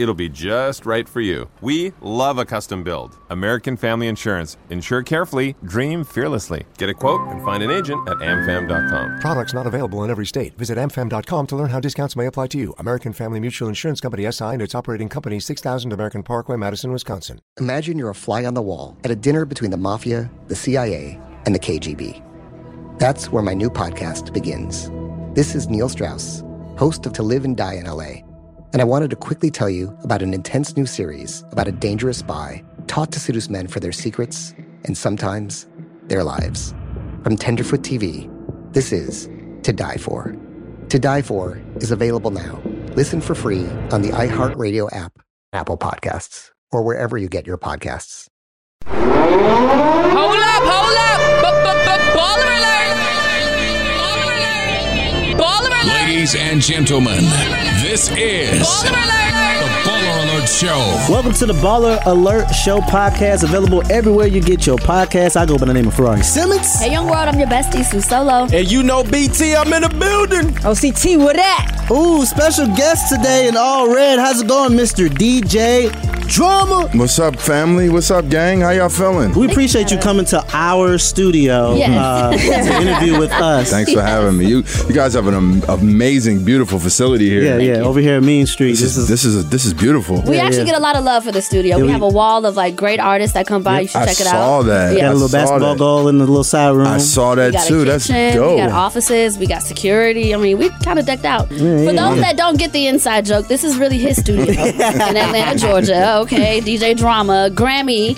It'll be just right for you. We love a custom build. American Family Insurance. Insure carefully, dream fearlessly. Get a quote and find an agent at amfam.com. Products not available in every state. Visit amfam.com to learn how discounts may apply to you. American Family Mutual Insurance Company SI and its operating company 6000 American Parkway, Madison, Wisconsin. Imagine you're a fly on the wall at a dinner between the mafia, the CIA, and the KGB. That's where my new podcast begins. This is Neil Strauss, host of To Live and Die in LA. And I wanted to quickly tell you about an intense new series about a dangerous spy taught to seduce men for their secrets and sometimes their lives. From Tenderfoot TV, this is To Die For. To Die For is available now. Listen for free on the iHeartRadio app, Apple Podcasts, or wherever you get your podcasts. Hold up, hold up! Baller alert! Baller alert! Ladies and gentlemen, this is Baller alert! The Baller Alert Show. Welcome to the Baller Alert Show podcast, available everywhere you get your podcast. I go by the name of Ferrari Simmons. Hey, Young World, I'm your bestie, Su Solo. And you know BT, I'm in the building. OCT, what that? Ooh, special guest today in all red. How's it going, Mr. DJ Drama? What's up, family? What's up, gang? How y'all feeling? We appreciate you coming to our studio Yes. uh, to interview with us. Thanks for having me. You you guys have an amazing, beautiful facility here. Yeah, yeah, over here at Mean Street. This is this is this is beautiful. We Yeah, actually yeah. get a lot of love for the studio. Yeah, we, we- have a wall of like great artists that come by. You should I check it out. I saw out. that. Got Yeah. a little basketball that. goal in the little side room. I saw We that got too. a That's kitchen, dope. we got offices, we got security. I mean, we kind of decked out. For those that don't get the inside joke, this is really his studio in Atlanta, Georgia. Okay, DJ Drama, Grammy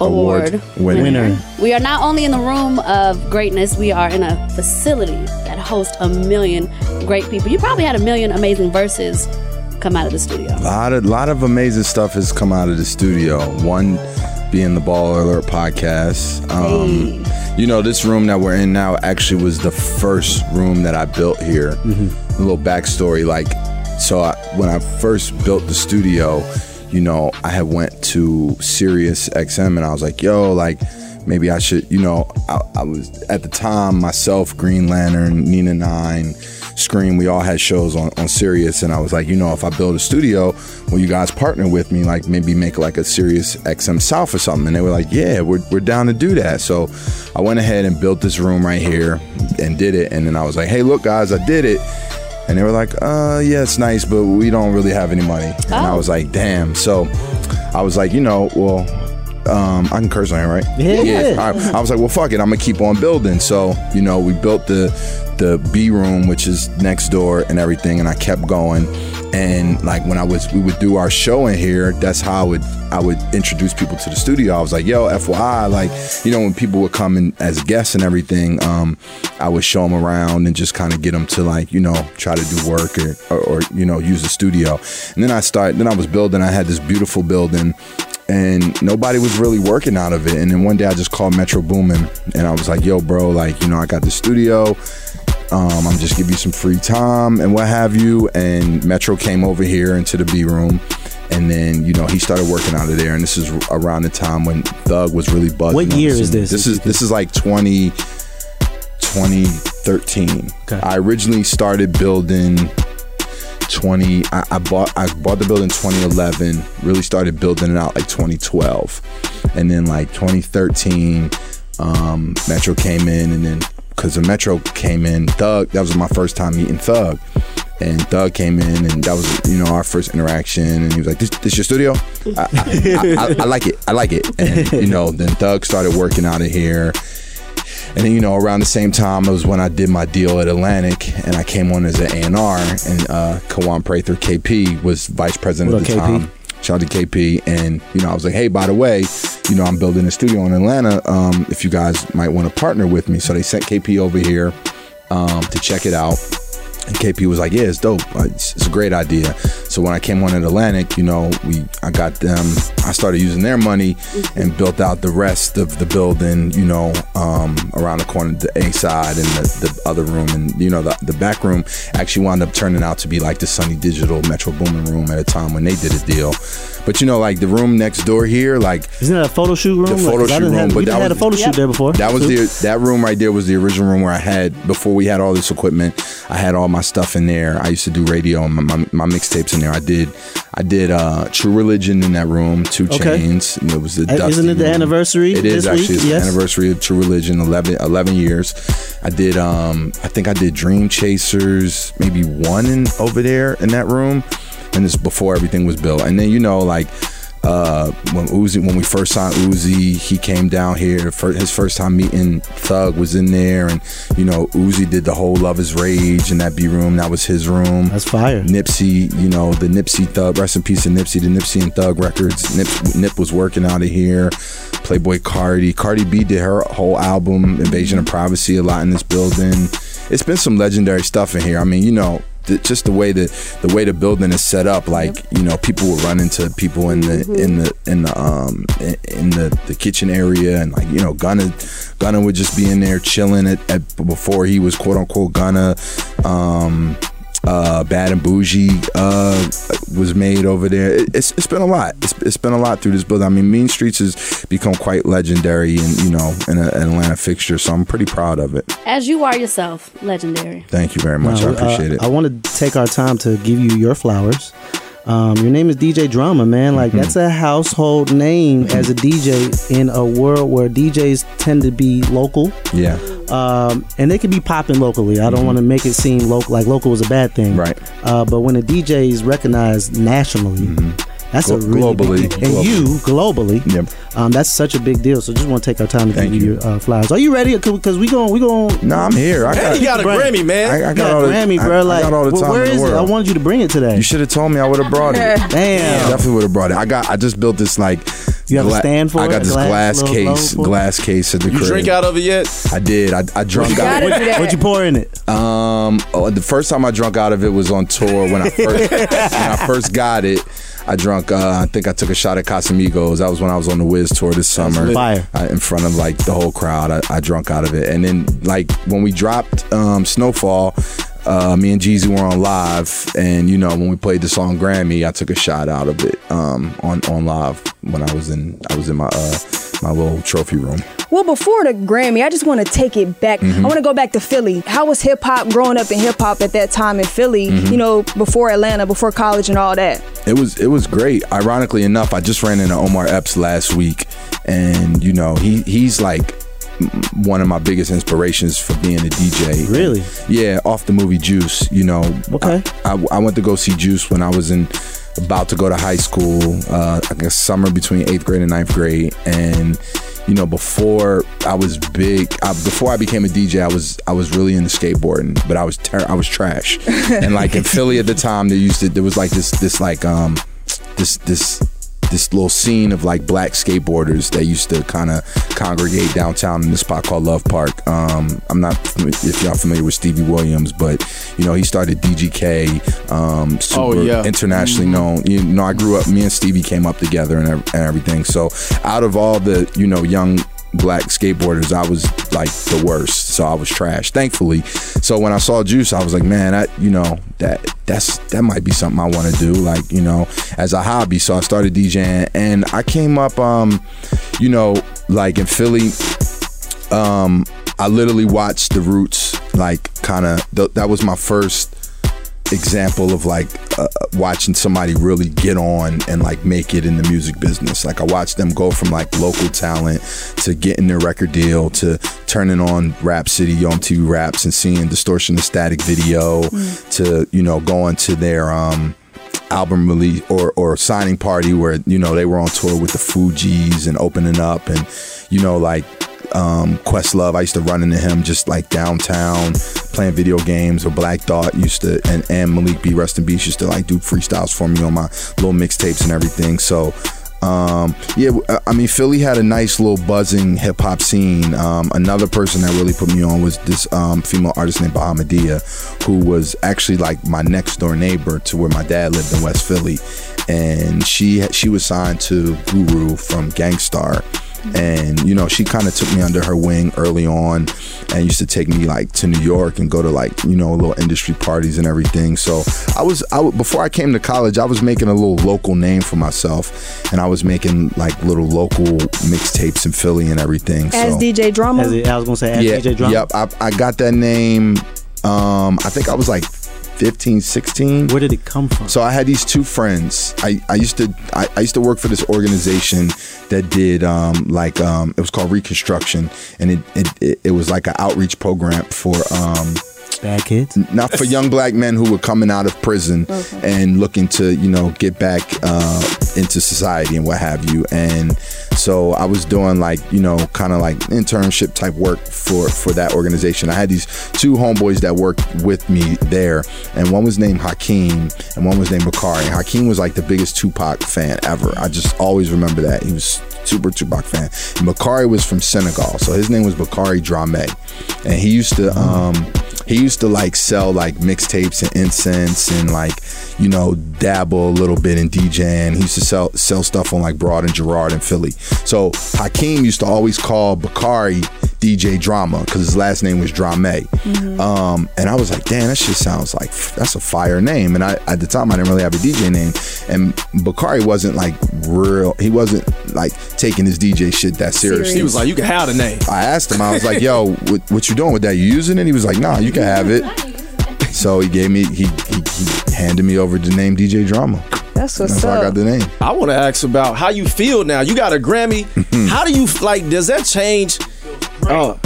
Award, winner. Winner. We are not only in the room of greatness, we are in a facility that hosts a million great people. You probably had a million amazing verses come out of the studio. A lot of lot of amazing stuff has come out of the studio. One being the Ball Alert podcast. Um, You know, this room that we're in now actually was the first room that I built here. A little backstory, like, so I, when I first built the studio, you know, I had went to Sirius XM and I was like, yo, like, maybe I should, you know, I, I was at the time myself, Green Lantern, Nina Nine, Scream, we all had shows on, on Sirius, and I was like, you know, if I build a studio, will you guys partner with me? Like maybe make like a Sirius XM South or something? And they were like, yeah, we're, we're down to do that. So I went ahead and built this room right here and did it. And then I was like, hey, look, guys, I did it. And they were like, uh, yeah, it's nice, but we don't really have any money. And I Oh. was like, damn. So I was like, you know, well, um, I can curse on here, right? Yeah. I, I was like, well, fuck it, I'm gonna keep on building. So, you know, we built the the B room, which is next door, and everything, and I kept going. And like when I was, we would do our show in here. That's how I would I would introduce people to the studio. I was like, yo, FYI, like you know, when people would come in as guests and everything, um, I would show them around and just kind of get them to like you know try to do work or, or or you know use the studio. And then I started. Then I was building. I had this beautiful building and nobody was really working out of it. And then one day I just called Metro Boomin and I was like, yo, bro, like, you know, I got the studio. Um, I'm just give you some free time and what have you. And Metro came over here into the B room. And then, you know, he started working out of there. And this is around the time when Thug was really buzzing. What year is this? This is this is like 20, 2013. Okay. I originally started building 20 I, I bought I bought the building 2011 really started building it out like 2012 and then like 2013 um, Metro came in and then because the Metro came in. Thug that was my first time meeting Thug. And Thug came in and that was you know our first interaction. And he was like this, this your studio? I, I, I, I like it. I like it. And you know then Thug started working out of here. And then, you know, around the same time, it was when I did my deal at Atlantic, and I came on as an A&R, and uh, Kawan Prather, KP, was vice president What at the KP? time. Shout out to KP. And, you know, I was like, hey, by the way, you know, I'm building a studio in Atlanta. Um, if you guys might want to partner with me. So they sent KP over here um, to check it out. And KP was like, "Yeah, it's dope. It's, it's a great idea." So when I came on at Atlantic, you know, we I got them. I started using their money and built out the rest of the building. You know, um, around the corner, the A side and the, the other room, and you know, the, the back room actually wound up turning out to be like the Sonny Digital Metro Boomin room at a time when they did a deal. But you know, like the room next door here, like Isn't that a photo shoot room? the Like, photo 'cause I shoot room. Had, but we that done had a was- photo shoot there before. That was too. the that room right there was the original room where I had before we had all this equipment. I had all my stuff in there. I used to do radio and my, my, my mixtapes in there. I did I did uh, True Religion in that room. Two Okay. Chainz. And it was the Uh, isn't it the room. anniversary It is actually week? it's the Yes. anniversary of True Religion. 11, 11 years. I did um I think I did Dream Chasers maybe one in over there in that room, and this before everything was built. And then you know like uh, when Uzi, when we first signed Uzi, he came down here. For his first time meeting Thug was in there, and you know Uzi did the whole Luv Is Rage in that B room. That was his room. That's fire. Nipsey, you know the Nipsey Thug. Rest in peace to Nipsey. The Nipsey and Thug records. Nip, Nip was working out of here. Playboi Carti. Cardi B did her whole album Invasion of Privacy a lot in this building. It's been some legendary stuff in here. I mean, you know, th- just the way the the way the building is set up, like you know, people would run into people in the in the in the um in, in the the kitchen area, and like you know, Gunna Gunna would just be in there chilling at, at before he was quote unquote Gunna. Um, uh, Bad and Boujee uh, was made over there. It, it's it's been a lot. It's, it's been a lot through this building. I mean, Mean Streets has become quite legendary, and you know, in a, an Atlanta fixture. So I'm pretty proud of it. As you are yourself, legendary. Thank you very much. No, I appreciate uh, it. I want to take our time to give you your flowers. Um, your name is DJ Drama, man. Like Mm-hmm. that's a household name as a DJ in a world where DJs tend to be local. yeah. um, and they can be popping locally. I don't want to make it seem local like local is a bad thing, Mm-hmm. Right. Uh, but when a DJ is recognized nationally, that's a Glo- really globally. big, and you globally, Yep. um, that's such a big deal. So just want to take our time to Thank give you you. your uh, flowers. Are you ready? Because we going we going. No, I'm here. I got. He got a Brand- Grammy, man. I, I got got all the Grammy, I- bro. I, like, got all the wh- time where in is the it? I wanted you to bring it today. You should have told me. I would have brought it. Damn. Definitely would have brought it. I got. I just built this like. You have a stand for it? I it? got this Glass, glass, case. globe? Glass case at the You crib. drink out of it yet? I did. I, I drunk out. Gotta do that. What'd you pour in it? Um, oh, the first time I drunk out of it was on tour when I first when I first got it. I drunk. Uh, I think I took a shot at Casamigos. That was when I was on the Wiz tour this summer. fire. Uh, in front of like the whole crowd. I, I drunk out of it, and then like when we dropped um, Snowfall. Uh, me and Jeezy were on live, and you know when we played the song Grammy, I took a shot out of it um, on on live when I was in I was in my uh, my little trophy room. Well, before the Grammy, I just want to take it back. Mm-hmm. I want to go back to Philly. How was hip hop growing up in hip hop at that time in Philly? Mm-hmm. You know, before Atlanta, before college, and all that. It was it was great. Ironically enough, I just ran into Omar Epps last week, and you know he he's like one of my biggest inspirations for being a DJ. Really? Yeah, off the movie Juice. You know. Okay. I, I, I went to go see Juice when I was in about to go to high school. Uh, I guess summer between eighth grade and ninth grade, and you know before I was big, I, before I became a DJ, I was I was really into skateboarding, but I was ter- I was trash. and like in Philly at the time, there used to there was like this this like um this this this little scene of like black skateboarders that used to kind of congregate downtown in this spot called Love Park. Um, I'm not if y'all familiar with Stevie Williams, but you know he started DGK, um, super Oh, yeah. internationally known. You know, I grew up. Me and Stevie came up together and, and everything. So out of all the you know young black skateboarders, I was like the worst. So I was trash. Thankfully, so when I saw Juice, I was like, man, that you know that that's that might be something I want to do. Like you know, as a hobby. So I started DJing, and I came up, um, you know, like in Philly. Um, I literally watched the Roots, like kind of. Th- that was my first example of like uh, watching somebody really get on and like make it in the music business. Like I watched them go from like local talent to getting their record deal to turning on Rap City on TV Raps and seeing Distortion the Static video to you know going to their um album release or or signing party where you know they were on tour with the Fugees and opening up and you know like um Questlove I used to run into him just like downtown playing video games or Black Thought used to and, and Malik B Rest in used to like do freestyles for me on my little mixtapes and everything. So um, yeah, I mean, Philly had a nice little buzzing hip hop scene. Um, another person that really put me on was this um, female artist named Bahamadia, who was actually like my next door neighbor to where my dad lived in West Philly, and she she was signed to Guru from Gang Starr. And you know, she kind of took me under her wing early on, and used to take me like to New York and go to like you know little industry parties and everything. So I was I w- before I came to college, I was making a little local name for myself, and I was making like little local mixtapes in Philly and everything. As. DJ Drama. As I was gonna say, as yeah, DJ Drama. Yep, I, I got that name. Um, I think I was like 15, 16. Where did it come from? So I had these two friends. I, I used to I, I used to work for this organization that did um, like um, it was called Reconstruction, and it it, it, it was like an outreach program for um, Bad kids. not for young black men who were coming out of prison and looking to you know get back uh, into society and what have you and so i was doing like you know kind of like internship type work for for that organization i had these two homeboys that worked with me there and one was named hakeem and one was named bakari and hakeem was like the biggest tupac fan ever i just always remember that he was super Tupac fan. And Bakari was from Senegal, so his name was Bakari Drame, and he used to um he used to like sell like mixtapes and incense and like you know dabble a little bit in DJing. He used to sell sell stuff on like Broad and Girard in Philly. So Hakeem used to always call Bakari DJ Drama because his last name was Drame. Um, and I was like, damn, that shit sounds like that's a fire name. And I at the time I didn't really have a DJ name, and Bakari wasn't like real. He wasn't like taking his DJ shit that seriously. He was like, you can have the name. I asked him, I was like, yo, what, what you doing with that? You using it? He was like, nah, you can have it. So he gave me, he, he, he handed me over the name DJ Drama. That's what's That's how I got the name. I want to ask about how you feel now. You got a Grammy. how do you like? Does that change? Oh,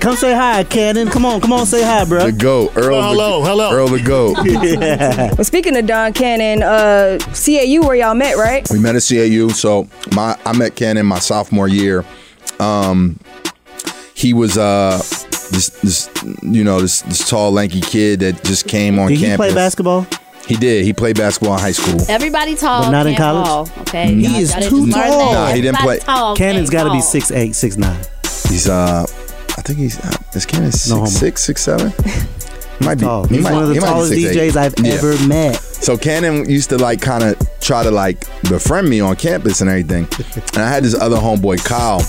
Come say hi, Cannon. Come on, come on, say hi, bro. The GOAT, Earl. Hello, the, hello. Earl the GOAT. Well, speaking of Don Cannon, uh, CAU where y'all met, right? we met at CAU. So my I met Cannon my sophomore year. Um, he was uh this this you know this this tall lanky kid that just came on campus. Did he play basketball? He did. He played basketball in high school. Everybody tall. But not in college? Ball, okay. He Y'all- is y'all too tall. Nah, he didn't Everybody play- Tall, Cannon's can't got to be ball. six eight, six nine. He's uh I think he's uh, is Ken six, No homo. six six seven. Might be. Tall. He He's might, one of the he might be tallest 6'8". DJs I've Yeah. ever met. So Cannon used to like kind of try to like befriend me on campus and everything. And I had this other homeboy Kyle,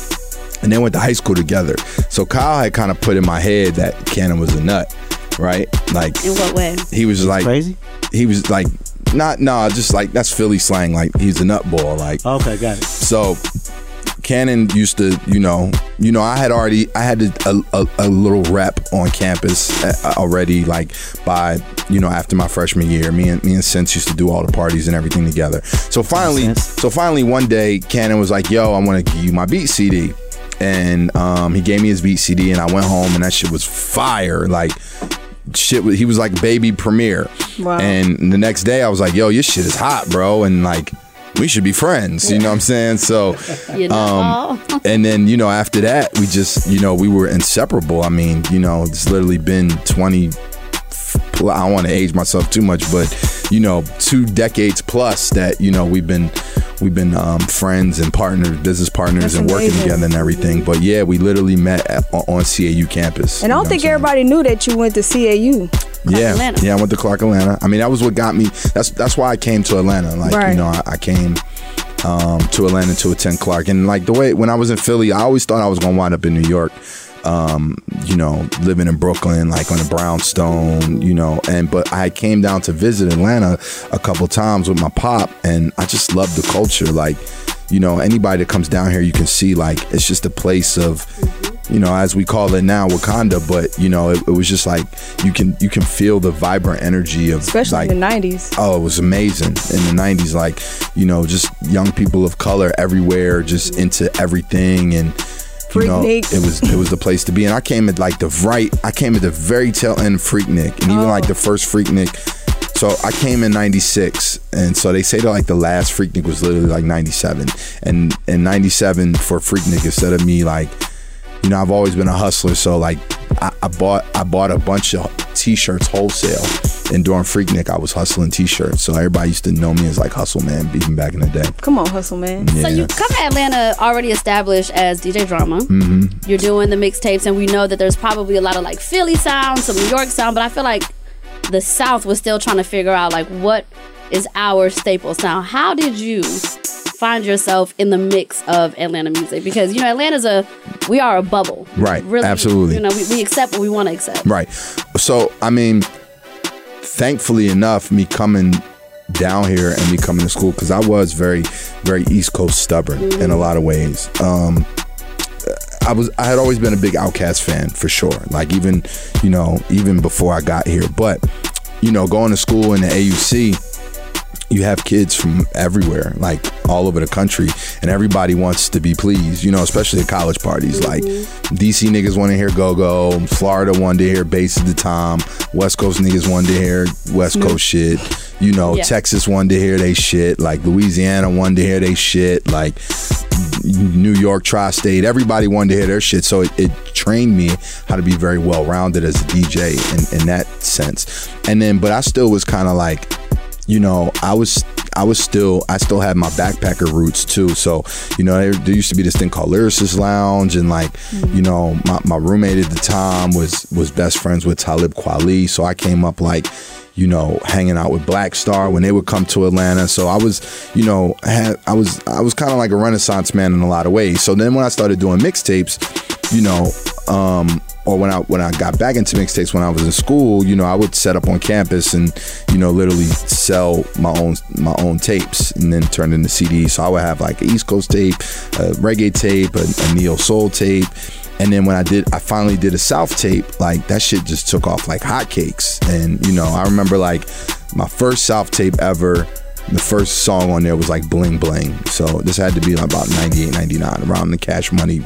and they went to high school together. So Kyle had kind of put in my head that Cannon was a nut, right? Like In what way? he was like Crazy. He was like not no, just like that's Philly slang. Like he's a nutball. Like Okay, got it. so Cannon used to, you know, you know, I had already, I had a, a, a little rep on campus uh, already, like by, you know, after my freshman year. Me and me and Sense used to do all the parties and everything together. So finally, so finally one day, Cannon was like, "Yo, I want to give you my beat CD," and um, he gave me his beat CD, and I went home, and that shit was fire, like. Shit, he was like baby Premier, Wow. and the next day I was like, "Yo, your shit is hot, bro," and like, we should be friends. You know what I'm saying? So, You know. um, and then you know after that we just you know we were inseparable i mean you know it's literally been 20 i don't want to age myself too much but you know two decades plus that you know we've been we've been um, friends and partners business partners That's and working together and everything but yeah we literally met at, on, on cau campus And I don't think what I'm saying? everybody knew that you went to CAU. yeah, Atlanta. yeah. I went to Clark Atlanta. I mean, that was what got me. That's that's why I came to Atlanta. Like Right. you know, I, I came um, to Atlanta to attend Clark, and like the way when I was in Philly, I always thought I was gonna wind up in New York. Um, you know, living in Brooklyn, like on the brownstone, you know, and but I came down to visit Atlanta a couple times with my pop, and I just love the culture. Like, you know, anybody that comes down here, you can see like it's just a place of you know, as we call it now, Wakanda. But you know, it, it was just like you can you can feel the vibrant energy of Especially like, in the 90s. Oh, it was amazing in the '90s. Like you know, just young people of color everywhere, just into everything, and you know, it was it was the place to be. And I came at like the right, I came at the very tail end of Freaknik, and even like oh. the first Freaknik. So I came in '96, and so they say that like the last Freaknik was literally like '97, and in '97 for Freaknik instead of me like you know, I've always been a hustler, so like I, I bought I bought a bunch of t-shirts wholesale. And during Freaknik, I was hustling t-shirts, so everybody used to know me as like Hustle Man, even back in the day. Come on, hustle man. Yeah. So you come to Atlanta already established as DJ Drama. hmm You're doing the mixtapes, and we know that there's probably a lot of like Philly sound, some New York sound, but I feel like the South was still trying to figure out like what is our staple sound. How did you find yourself in the mix of Atlanta music? Because you know Atlanta's a we are a bubble, Right, Really, absolutely. You know we, we accept what we want to accept. Right. So, I mean, thankfully enough, me coming down here and me coming to school, because I was very, very East Coast stubborn in a lot of ways. Um, I was I had always been a big OutKast fan for sure. Like even you know even before I got here, but you know going to school in the AUC, you have kids from everywhere, like all over the country, and everybody wants to be pleased, you know, especially at college parties. Like mm-hmm. DC niggas want to hear go go, Florida wanted to hear bass at the time, West Coast niggas wanted to hear West Coast shit, you know, Yeah. Texas wanted to hear they shit, like Louisiana wanted to hear they shit, like New York tri-state, everybody wanted to hear their shit. So it, it trained me how to be very well rounded as a DJ in, in that sense. And then, but I still was kind of like, you know, I was I was still I still had my backpacker roots too. So, you know, there, there used to be this thing called Lyricist Lounge and like, you know, my, my roommate at the time was was best friends with Talib Kweli. So I came up like, you know, hanging out with Black Star when they would come to Atlanta. So I was, you know, had, I was I was kind of like a renaissance man in a lot of ways. So then when I started doing mixtapes, you know, um, or when I when I got back into mixtapes when I was in school, you know, I would set up on campus and you know literally sell my own my own tapes and then turn into CDs. So I would have like an East Coast tape, a reggae tape, a, a neo soul tape. And then when I did, I finally did a South tape. Like that shit just took off like hotcakes. And you know, I remember like my first South tape ever. The first song on there was like Bling Bling. So this had to be about 98, 99, around the Cash Money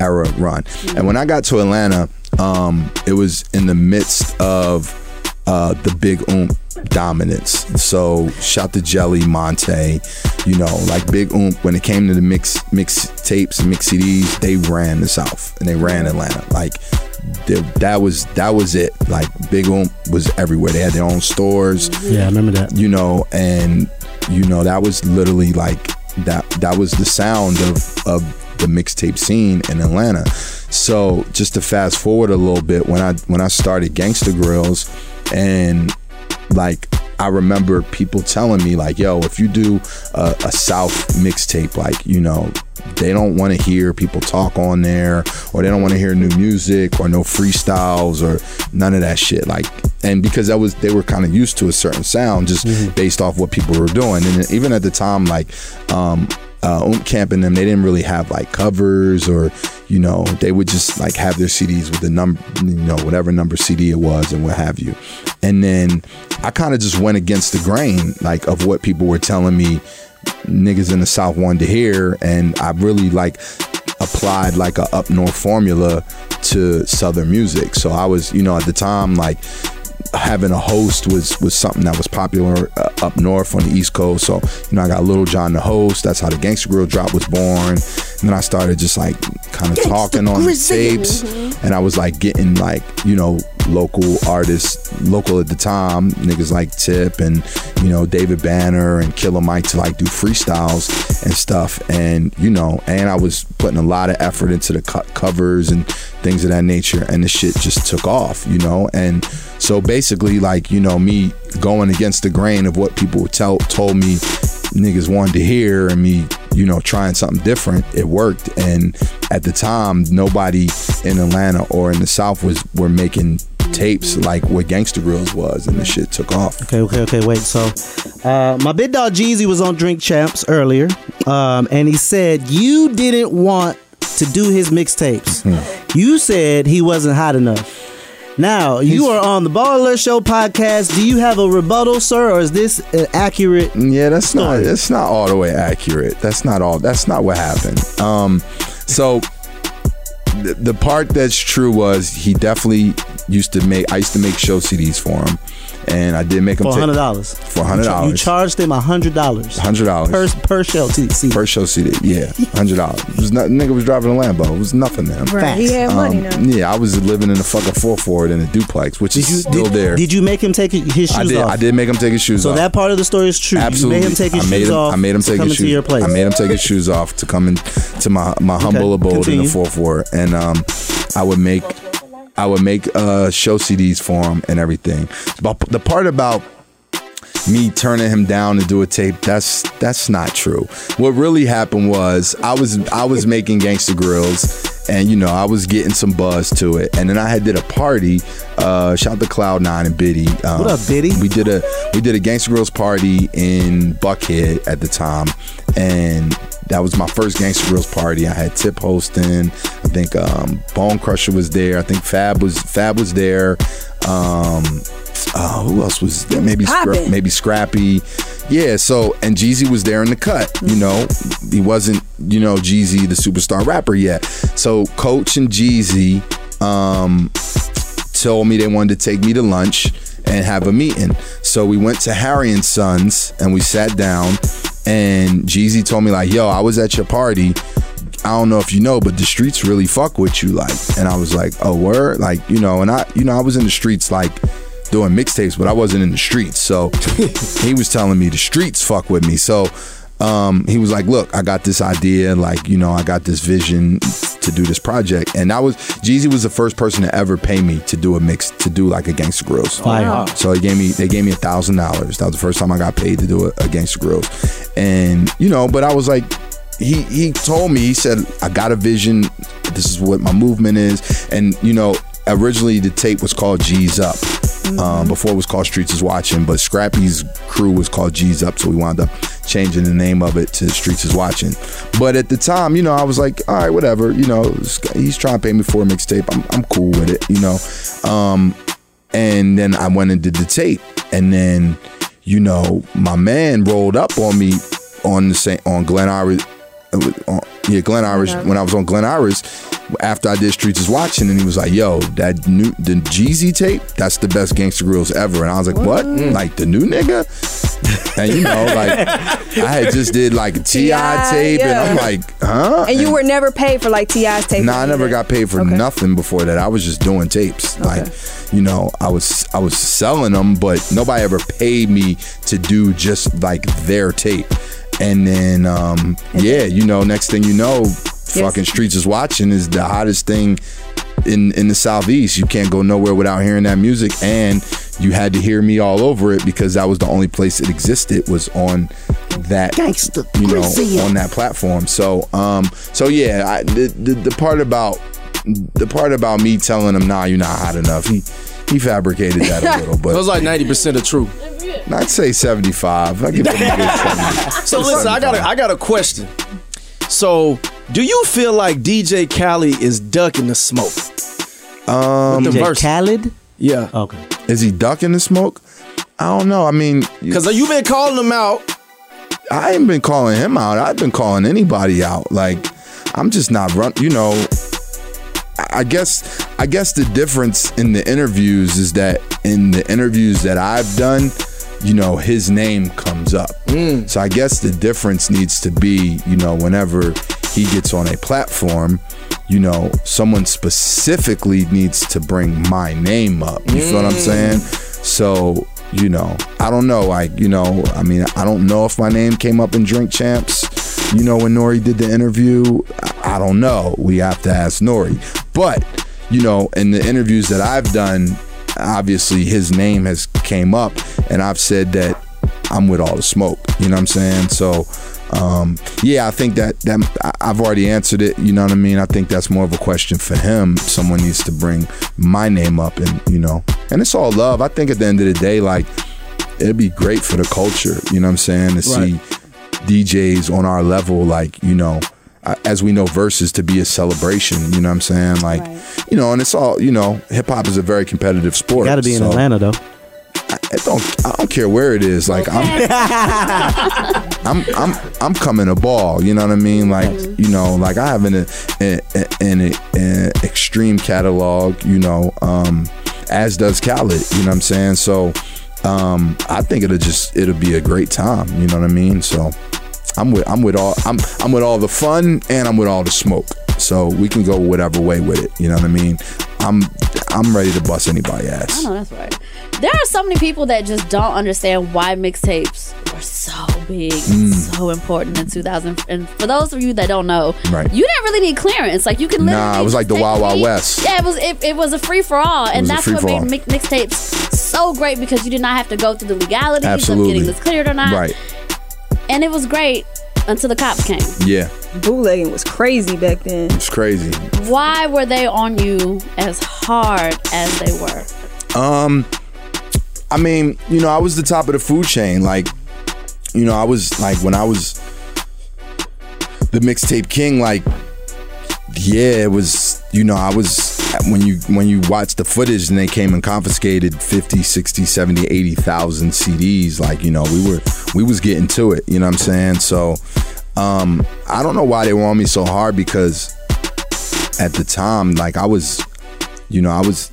era run. And when I got to Atlanta, um, it was in the midst of uh, the Big Oomp dominance. So shout to Jelly, Monte, you know, like Big Oomp, when it came to the mix mix tapes and mix CDs, they ran the South and they ran Atlanta. Like th- that was that was it. Like Big Oomp was everywhere. They had their own stores. Yeah, I remember that. You know, and you know that was literally like that. That was the sound of of the mixtape scene in Atlanta. So just to fast forward a little bit, when I when I started Gangsta Grillz, and like I remember people telling me like, "Yo, if you do a, a South mixtape, like you know." They don't want to hear people talk on there, or they don't want to hear new music, or no freestyles, or none of that shit. Like, and because that was they were kind of used to a certain sound, just based off what people were doing. And even at the time, like, um, uh, Camp and them, they didn't really have like covers or, you know, they would just like have their CDs with the number, you know, whatever number CD it was and what have you. And then I kind of just went against the grain, like of what people were telling me niggas in the South wanted to hear. And I really like applied like a up north formula to Southern music. So I was, you know, at the time, like, having a host was was something that was popular uh, up north on the East Coast. So you know, I got Lil Jon the host. That's how the Gangsta Grill drop was born. And then I started just like kind of talking on the tapes, Mhm. and I was like getting like you know local artists, local at the time, niggas like Tip and you know David Banner and Killer Mike to like do freestyles and stuff. And you know, and I was putting a lot of effort into the co- covers and things of that nature, and the shit just took off, you know. And so basically, like you know, me going against the grain of what people tell told me niggas wanted to hear, and me you know trying something different, it worked. And at the time, nobody in Atlanta or in the South was were making tapes like what Gangsta Grillz was, and the shit took off. Okay, okay, okay. Wait. So, uh, my big dog Jeezy was on Drink Champs earlier, um, and he said you didn't want to do his mixtapes. You said he wasn't hot enough. Now you are on the Baller Show podcast. Do you have a rebuttal, sir, or is this an accurate? Yeah, that's not that's not all the way accurate. That's not all. That's not what happened. Um, so the, the part that's true was he definitely used to make. I used to make show CDs for him, and I did make him for hundred dollars. For hundred dollars, You charged him hundred dollars. Hundred dollars per per show. T- see. per show CD. Yeah, hundred dollars. Was not nigga was driving a Lambo. It was nothing to him. Right. He had money now. Yeah, I was living in a fucking four Ford in a duplex, which is still did, there. Did you make him take his shoes I did. off? I did make him take his shoes So off. So that part of the story is true. Absolutely. You made him take his I made shoes him, off. I made him to take come his into shoes. your place. I made him take his shoes off to come in to my my humble abode in the Fourth Ward, and um, I would make I would make uh show CDs for him and everything. But the part about me turning him down to do a tape that's that's not true what really happened was i was i was making Gangsta Grillz and you know i was getting some buzz to it. And then i had did a party uh shout out to cloud nine and biddy. Um, What up, Biddy? we did a we did a Gangsta Grillz party in buckhead at the time. And that was my first Gangsta Grillz party. I had tip hosting. I think um bone crusher was there. I think fab was fab was there. Um uh, who else was there? Maybe Scra- maybe Scrappy. Yeah, so and Jeezy was there in the cut. You know, he wasn't, you know, Jeezy the superstar rapper yet. So Coach and Jeezy um told me they wanted to take me to lunch and have a meeting. So we went to Harry and Sons and we sat down and Jeezy told me like, "Yo, I was at your party. I don't know if you know, but the streets really fuck with you like." And I was like, "Oh, word?" Like, you know, and I you know, I was in the streets like doing mixtapes, but I wasn't in the streets. So he was telling me the streets fuck with me. So um, he was like, "Look, I got this idea. Like, you know, I got this vision to do this project." And I was Jeezy was the first person to ever pay me to do a mix to do like a Gangsta Grillz. Fire. So he gave me they gave me a thousand dollars. That was the first time I got paid to do a, a Gangsta Grillz. And you know, but I was like. He, he told me he said I got a vision this is what my movement is and you know originally the tape was called G's Up um, before it was called Streets is Watching but Scrappy's crew was called G's Up so we wound up changing the name of it to Streets is Watching but at the time you know I was like all right whatever you know he's trying to pay me for a mixtape I'm, I'm cool with it you know. Um, and then I went and did the tape and then you know my man rolled up on me on the same on Glen Iris Uh, uh, yeah Glen Iris when I was on Glen Iris after I did Streets is Watching and he was like yo that new the Jeezy tape that's the best Gangsta Grillz ever and I was like what mm. like the new nigga and you know like I had just did like a Ti T.I., tape and I'm like huh And you were never paid for like T.I.'s tape. no, I never got paid for nothing before that. I was just doing tapes. Like, you know, I was I was selling them, but nobody ever paid me to do just like their tape. And then, um, yeah, you know, next thing you know, fucking Streets is watching is the hottest thing in in the southeast. You can't go nowhere without hearing that music, and you had to hear me all over it because that was the only place it existed was on that Gangsta you know Grizzly. on that platform. So um so yeah, I, the, the the part about the part about me telling him nah you're not hot enough. He he fabricated that a little, but It was like ninety percent of true. I'd say 75. I give him a good 70. So listen, I got a, I got a question. So, do you feel like DJ Khaled is ducking the smoke? Um, With the DJ verse. Khaled. Yeah, Okay. is he ducking the smoke? I don't know. I mean, because you've been calling him out. I ain't been calling him out. I've been calling anybody out. Like, I'm just not run. You know, I- I guess I guess the difference in the interviews is that in the interviews that I've done, you know, his name comes up. Mm. So I guess the difference needs to be, you know, whenever he gets on a platform, you know, someone specifically needs to bring my name up. You feel what I'm mm. saying? So, you know, I don't know. Like, you know, I mean, I don't know if my name came up in Drink Champs. You know, when Nori did the interview, I don't know. We have to ask Nori. But, you know, in the interviews that I've done, obviously his name has came up and I've said that I'm with all the smoke. You know what I'm saying? So, um, yeah, I think that that I've already answered it. You know what I mean? I think that's more of a question for him. Someone needs to bring my name up, and you know, and it's all love. I think at the end of the day, like it'd be great for the culture. You know what I'm saying? To see DJs on our level, like you know. Uh, As we know, Verzuz to be a celebration, you know what I'm saying? Like, you know, and it's all, you know, hip hop is a very competitive sport. Got to be in Atlanta though. I don't I don't care where it is. Like I'm I'm I'm I'm coming to ball. You know what I mean? Like you know, like I have an an, an, an extreme catalog. You know, um, as does Khaled. You know what I'm saying? So. um, I think it'll just it'll be a great time. You know what I mean? So I'm with I'm with all I'm I'm with all the fun and I'm with all the smoke. So we can go whatever way with it. You know what I mean? I'm I'm ready to bust anybody I know that's right. There are so many people that just don't understand why mixtapes were so big, and Mm. so important in 2000. And for those of you that don't know, Right. you didn't really need clearance. Like you could literally Nah, it was like the Wild Wild West. Yeah, it was. It, it was a free for all, and that's what made mi- mixtapes so great because you did not have to go through the legalities Absolutely. of getting this cleared or not. Right. And it was great until the cops came. Yeah. Bootlegging was crazy back then. It's crazy. Why were they on you as hard as they were? Um, I mean, you know, I was the top of the food chain. Like, you know, I was like when I was the mixtape king. Like, yeah, it was. You know, I was when you when you watch the footage and they came and confiscated 50, 60, 70, 80,000 CDs. Like, you know, we were we was getting to it. You know what I'm saying? So, um, I don't know why they were on me so hard because at the time, like I was, you know, I was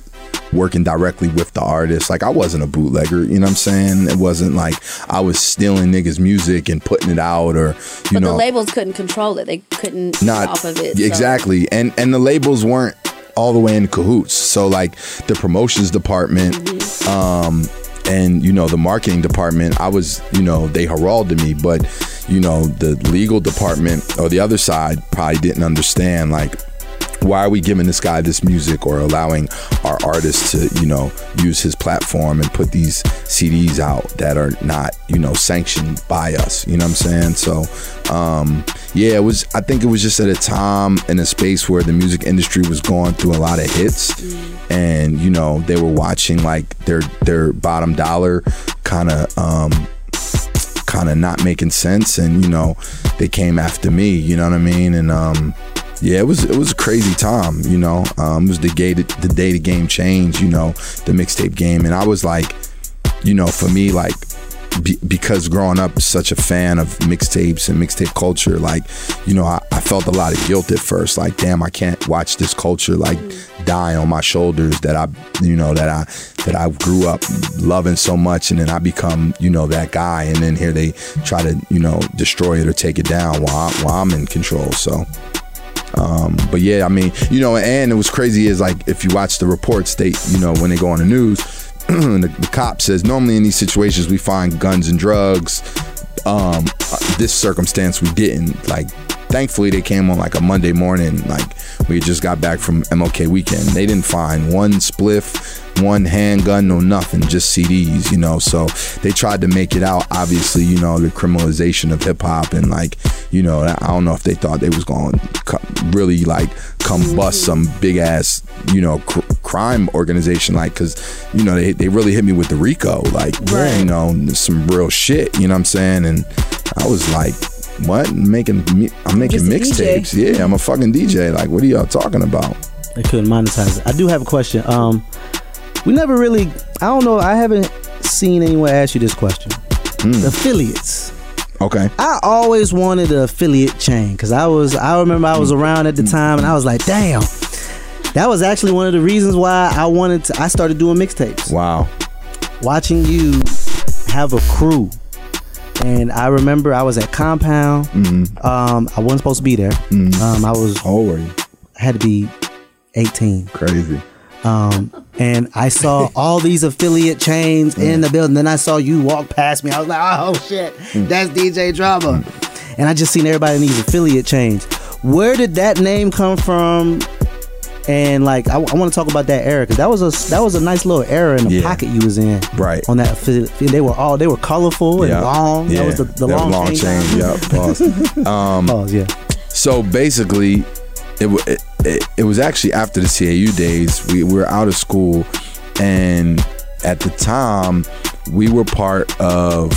working directly with the artist. Like I wasn't a bootlegger, you know what I'm saying? It wasn't like I was stealing niggas' music and putting it out or you But know the labels couldn't control it. They couldn't not off of it. so- exactly. And and the labels weren't all the way in cahoots. So like the promotions department um and you know the marketing department, I was, you know, they heralded me, but you know, the legal department or the other side probably didn't understand like why are we giving this guy this music or allowing our artist to you know use his platform and put these CDs out that are not you know sanctioned by us? You know what I'm saying? So um yeah it was I think it was just at a time and a space where the music industry was going through a lot of hits. And you know they were watching like their their bottom dollar kind of um kind of not making sense. And you know they came after me you know what i mean? And um yeah it was it was a crazy time you know? Um it was the day the day the game changed you know the mixtape game. And i was like you know for me like be, because growing up such a fan of mixtapes and mixtape culture like you know I, I felt a lot of guilt at first like damn i can't watch this culture like die on my shoulders that i you know that i that i grew up loving so much. And then i become you know that guy. And then here they try to you know destroy it or take it down while, while i'm in control. So um, but yeah, I mean, you know, and it was crazy is like if you watch the reports, they, you know, when they go on the news, the, the cop says normally in these situations we find guns and drugs. Um, uh, this circumstance we didn't. Like, thankfully they came on like a Monday morning. Like we just got back from MLK weekend. They didn't find one spliff, one handgun, no nothing, just CDs. You know, so they tried to make it out. Obviously, you know, the criminalization of hip hop and like, you know, I don't know if they thought they was going to really like come bust mm-hmm. some big ass, you know, cr- crime organization. Like, cause you know they they really hit me with the RICO, like, you know, some real shit. You know what I'm saying? And I was like. What making? me- I'm making Just a DJ. mixtapes. Yeah, I'm a fucking DJ. Like, what are y'all talking about? They couldn't monetize it. I do have a question. Um, we never really. I don't know. I haven't seen anyone ask you this question. Aphilliates. Okay. I always wanted an Aphilliate chain because I was. I remember I was around at the time and I was like, damn. That was actually one of the reasons why I wanted to. I started doing mixtapes. Wow. Watching you have a crew. And I remember I was at Compound. Um, I wasn't supposed to be there. Um, I was. How old were you? I had to be 18. Crazy. Um, and I saw all these Aphilliate chains in the building. Then I saw you walk past me. I was like, oh shit, that's DJ Drama. And I just seen everybody in these Aphilliate chains. Where did that name come from? And like, I, want to talk about that era because that was a that was a nice little era in the Yeah. pocket you was in. Right. On that they were all they were colorful and Yeah. long. Yeah. That was the, the That long, long chain. chain. Yeah. Pause. Um, Pause. Yeah. So basically, it, it it it was actually after the CAU days. We were out of school, and at the time, we were part of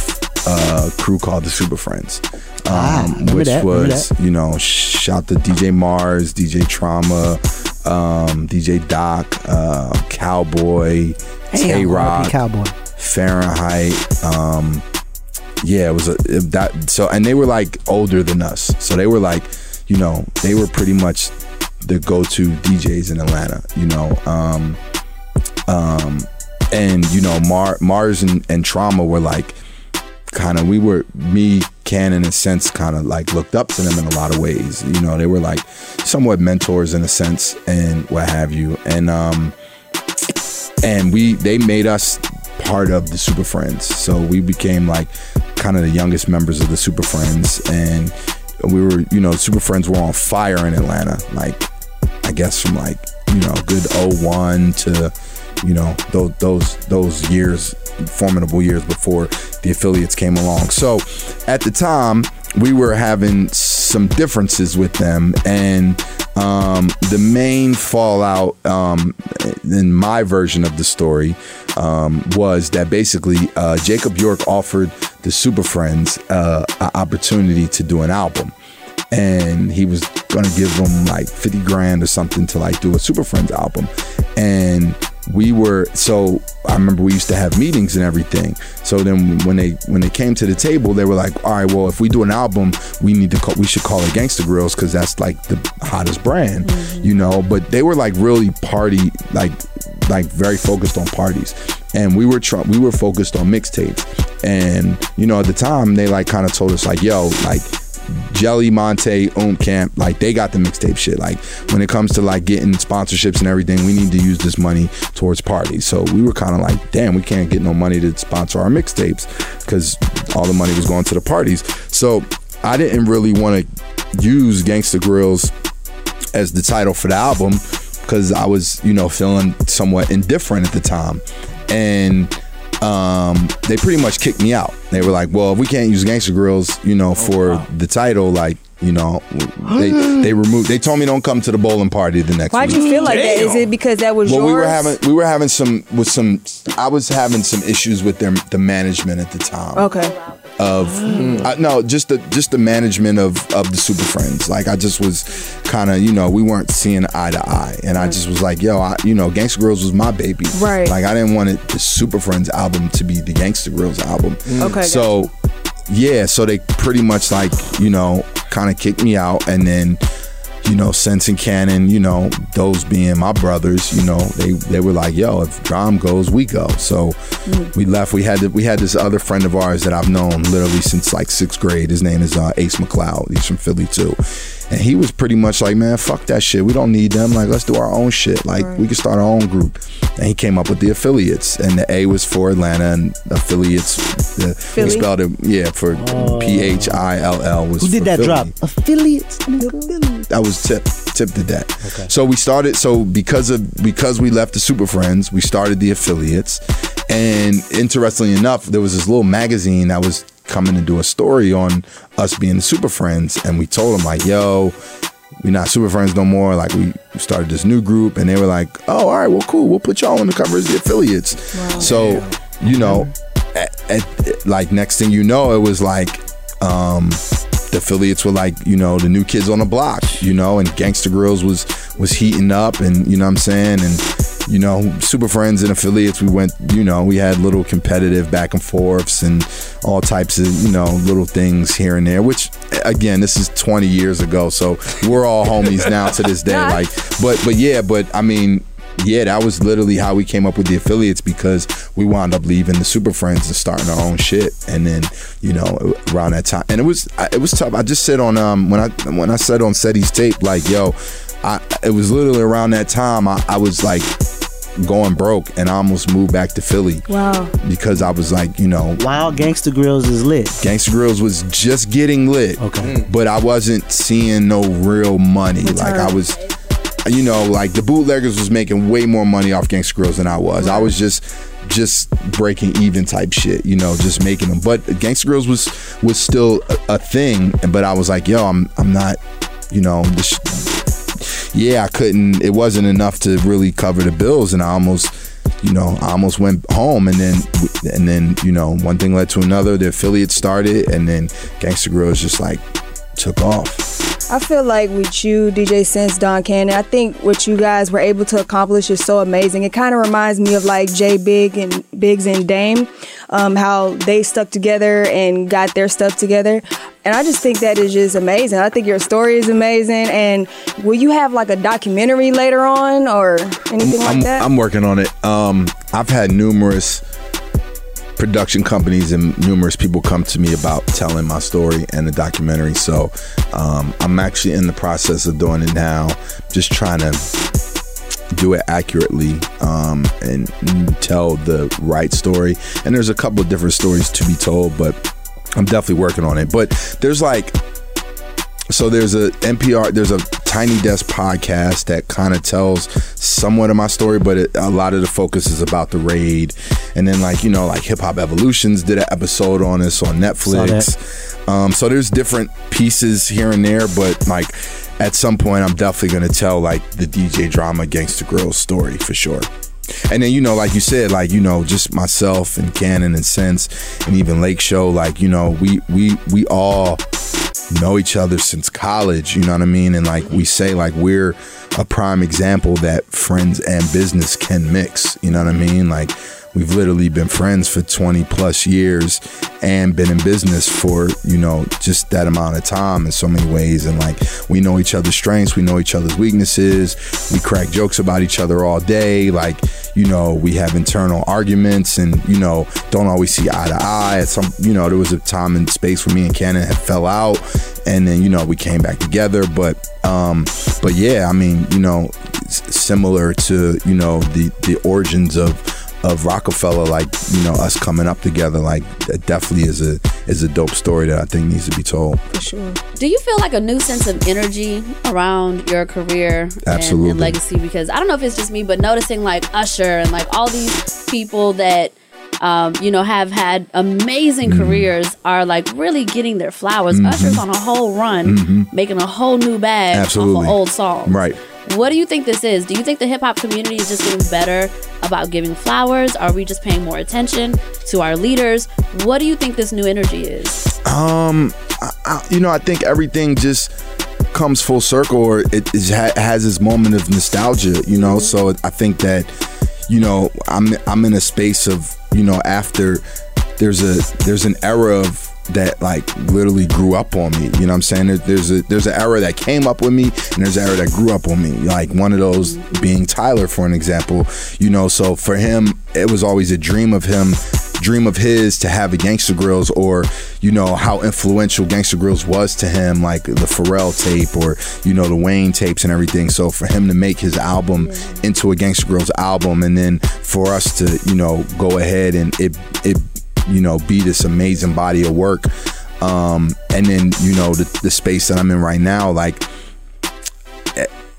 a crew called the Super Friends. Um, Ah, which that, was, you know, shout to DJ Mars, DJ Trauma, um, DJ Doc, uh, Cowboy, Tay Rock, Cowboy. Fahrenheit. Um, yeah, it was a it- that. So and they were like older than us, so they were like, you know, they were pretty much the go-to DJs in Atlanta. You know, um, um, and you know Mar- Mars and, and Trauma were like kind of we were me Cannon in a sense kind of like looked up to them in a lot of ways. You know they were like somewhat mentors in a sense and what have you. And um and we they made us part of the Super Friends. So we became like kind of the youngest members of the Super Friends and we were you know Super Friends were on fire in Atlanta like I guess from like you know good 01 to you know those those those years formidable years before the Aphilliates came along so at the time we were having some differences with them and um, the main fallout um, in my version of the story um, was that basically uh, Jacob York offered the Super Friends uh, an opportunity to do an album and he was gonna give them like 50 grand or something to like do a Super Friends album. And we were so I remember we used to have meetings and everything. So then when they when they came to the table, they were like, "All right, well, if we do an album, we need to call we should call it Gangsta Grillz because that's like the hottest brand, mm-hmm. you know." But they were like really party like like very focused on parties, and we were try- we were focused on mixtapes. And you know, at the time, they like kind of told us like, "Yo, like." Jelly, Montay, Kemp, like they got the mixtape shit. Like when it comes to like getting sponsorships and everything, we need to use this money towards parties. So we were kind of like, damn, we can't get no money to sponsor our mixtapes because all the money was going to the parties. So I didn't really want to use Gangsta Grillz as the title for the album because I was, you know, feeling somewhat indifferent at the time. And um, they pretty much kicked me out. They were like, "Well, if we can't use Gangsta Grillz, you know, for the title, like, you know, they they removed. They told me don't come to the bowling party the next Why'd week. you feel like that? Is it because that was well, yours? we were having we were having some with some. I was having some issues with their the management at the time Okay. of uh, no just the just the management of of the super friends like i just was kind of you know we weren't seeing eye to eye and i just was like yo I, you know Gangsta Grillz was my baby Right. like i didn't want it the super friends album to be the Gangsta Grillz album Okay, so yeah so they pretty much like you know kind of kicked me out and then you know, Sense and Cannon, you know, those being my brothers, you know, they they were like, yo, if Drum goes, we go. So we left. We had to, we had this other friend of ours that I've known literally since like sixth grade. His name is uh, Ace McLeod. He's from Philly too. And he was pretty much like, man, fuck that shit. We don't need them. Like, let's do our own shit. Like, we can start our own group. And he came up with the Aphilliates. And the A was for Atlanta, and affiliates, the, we Philly? spelled it, yeah, for P H I L L was Who did for that Philly. drop? Affiliates. That was Tip. Tip did that. Okay. So we started. So because of because we left the Super Friends, we started the Aphilliates. And interestingly enough, there was this little magazine that was coming to do a story on us being Super Friends, and we told them like, "Yo, we're not Super Friends no more. Like we started this new group, and they were like, "Oh, all right, well, cool. We'll put y'all on the cover as the Aphilliates." So you know, at, at, like next thing you know, it was like. um the Aphilliates were like, you know, the new kids on the block, you know, and Gangsta Grillz was was heating up and you know what I'm saying? And you know, Super Friends and Aphilliates, we went, you know, we had little competitive back and forths and all types of, you know, little things here and there, which again, this is 20 years ago, so we're all homies now to this day. Like, but but yeah, but I mean, yeah, that was literally how we came up with the Aphilliates because we wound up leaving the Super Friends and starting our own shit, and then you know around that time, and it was it was tough. I just said on um when I when I said on Seti's tape like yo, I it was literally around that time I, I was like going broke and I almost moved back to Philly Wow. because I was like you know Wow, Gangsta Grillz is lit. Gangsta Grillz was just getting lit. Okay. Mm. But I wasn't seeing no real money. Like I was you know, like the bootleggers was making way more money off Gangsta Grillz than I was. I was just just breaking even type shit, you know, just making them. But Gangsta Grillz was was still a, a thing, but I was like, yo, I'm I'm not, you know, this yeah, I couldn't. It wasn't enough to really cover the bills, and I almost, you know, I almost went home, and then, and then, you know, one thing led to another. The Aphilliate started, and then Gangsta Grillz just like took off. I feel like with you, DJ Sense, Don Cannon, I think what you guys were able to accomplish is so amazing. It kind of reminds me of like Jay Big and Biggs and Dame, um, how they stuck together and got their stuff together. And I just think that is just amazing. I think your story is amazing. And will you have like a documentary later on or anything like I'm, that? I'm working on it. Um, I've had numerous production companies and numerous people come to me about telling my story and the documentary. So um, I'm actually in the process of doing it now, just trying to do it accurately um, and tell the right story. And there's a couple of different stories to be told, but I'm definitely working on it. But there's like, so there's a NPR, there's a Tiny Desk podcast that kind of tells somewhat of my story, but it, a lot of the focus is about the raid. And then like you know like Hip Hop Evolutions did an episode on this on Netflix. Um, so there's different pieces here and there, but like at some point I'm definitely gonna tell like the DJ drama Gangsta Grillz story for sure. And then you know, like you said, like you know, just myself and Cannon and Sense and even Lake Show, like you know, we we we all know each other since college. You know what I mean? And like we say, like we're a prime example that friends and business can mix. You know what I mean? Like we've literally been friends for 20 plus years and been in business for you know just that amount of time in so many ways. And like we know each other's strengths we know each other's weaknesses we crack jokes about each other all day like you know we have internal arguments and you know don't always see eye to eye. At some you know there was a time and space where me and Cannon had fell out and then you know we came back together. But um but yeah i mean you know similar to you know the the origins of of Rockefeller, like you know, us coming up together, like that definitely is a is a dope story that I think needs to be told. For sure. Do you feel like a new sense of energy around your career Absolutely. And, legacy? Because I don't know if it's just me, but noticing like Usher and like all these people that um, you know have had amazing Mm-hmm. careers are like really getting their flowers. Mhm. Usher's on a whole run, Mhm. making a whole new bag off Absolutely. of old songs. Right. What do you think this is? Do you think the hip hop community is just getting better about giving flowers? Are we just paying more attention to our leaders? What do you think this new energy is? Um, I, I, you know, I think everything just comes full circle, or it has its moment of nostalgia. You know, so I think that you know I'm I'm in a space of you know after there's a there's an era of that like literally grew up on me. You know what I'm saying? There, there's a there's an era that came up with me and there's an era that grew up on me. Like one of those being Tyler for an example. You know, so for him it was always a dream of him dream of his to have a Gangsta Grillz or you know how influential Gangsta Grillz was to him like the Pharrell tape or you know the Wayne tapes and everything so for him to make his album into a Gangsta Grillz album and then for us to you know go ahead and it it you know be this amazing body of work um and then you know the, the space that I'm in right now like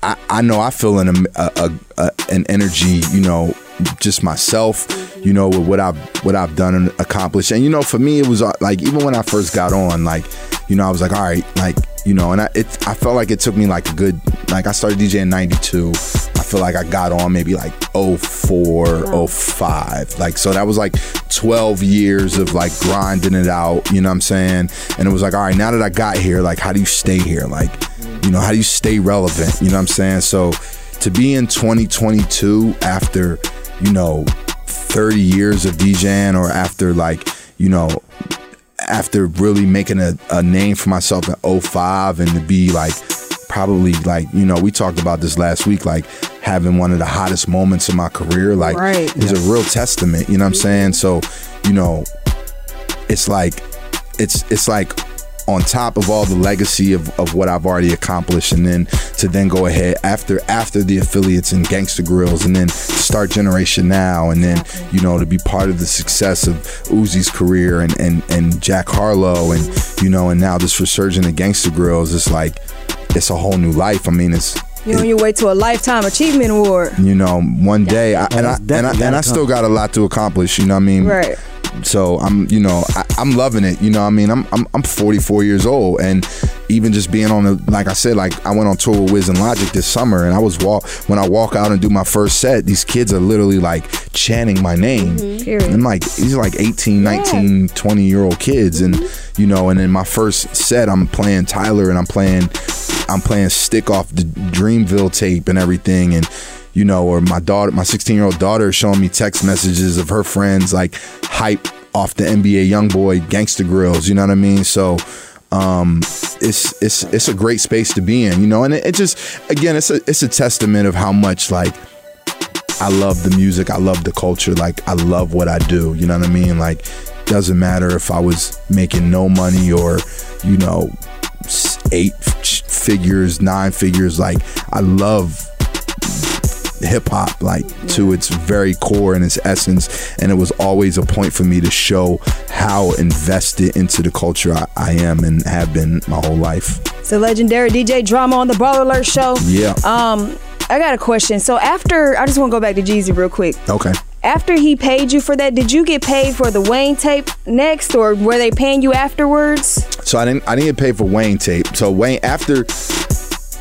I, I know I feel an a, a, a, an energy, you know, just myself, you know, with what I've what I've done and accomplished. And you know, for me, it was uh, like even when I first got on, like, you know, I was like, all right, like, you know, and I it I felt like it took me like a good like I started DJing in '92. I feel like I got on maybe like 04, 05. Like so that was like 12 years of like grinding it out, you know what I'm saying? And it was like, all right, now that I got here, like how do you stay here? Like you know, how do you stay relevant? You know what I'm saying? So to be in 2022 after, you know, 30 years of DJing or after like, you know, after really making a, a name for myself in 05 and to be like probably like, you know, we talked about this last week, like having one of the hottest moments in my career, like Right. is a real testament, you know what I'm saying? So, you know, it's like it's it's like on top of all the legacy of, of what I've already accomplished and then to then go ahead after after the Aphilliates and Gangsta Grillz and then start generation now and then you know to be part of the success of Uzi's career and and, and Jack Harlow and you know and now this resurgence of Gangsta Grillz it's like it's a whole new life. I mean it's You're on your way to a lifetime achievement award. you know one day I, and I and I, and I gotta still got a lot to accomplish you know what I mean Right. so I'm, you know, I, I'm loving it. You know, what I mean, I'm, I'm, I'm 44 years old, and even just being on the, like I said, like I went on tour with Wiz and Logic this summer, and I was walk when I walk out and do my first set, these kids are literally like chanting my name. Mm-hmm. Period. And I'm like, these are like 18, 19, 20 year old kids, and mm-hmm. you know, and in my first set, I'm playing Tyler, and I'm playing, I'm playing Stick off the Dreamville tape and everything, and you know, or my daughter, my 16 year old daughter, is showing me text messages of her friends like hype off the NBA YoungBoy Gangsta Grillz. You know what I mean? So. Um, it's it's it's a great space to be in, you know, and it, it just again it's a it's a testament of how much like I love the music. I love the culture. Like I love what I do. You know what I mean? Like doesn't matter if I was making no money or you know eight figures, nine figures. Like I love hip hop like to its very core and its essence and it was always a point for me to show how invested into the culture I, I am and have been my whole life It's a legendary DJ drama on the Ball Alert Show. yeah Um, I got a question. So after, I just want to go back to Jeezy real quick. okay After he paid you for that, did you get paid for the Wayne tape next, or were they paying you afterwards? so I didn't I didn't get paid for Wayne tape so Wayne after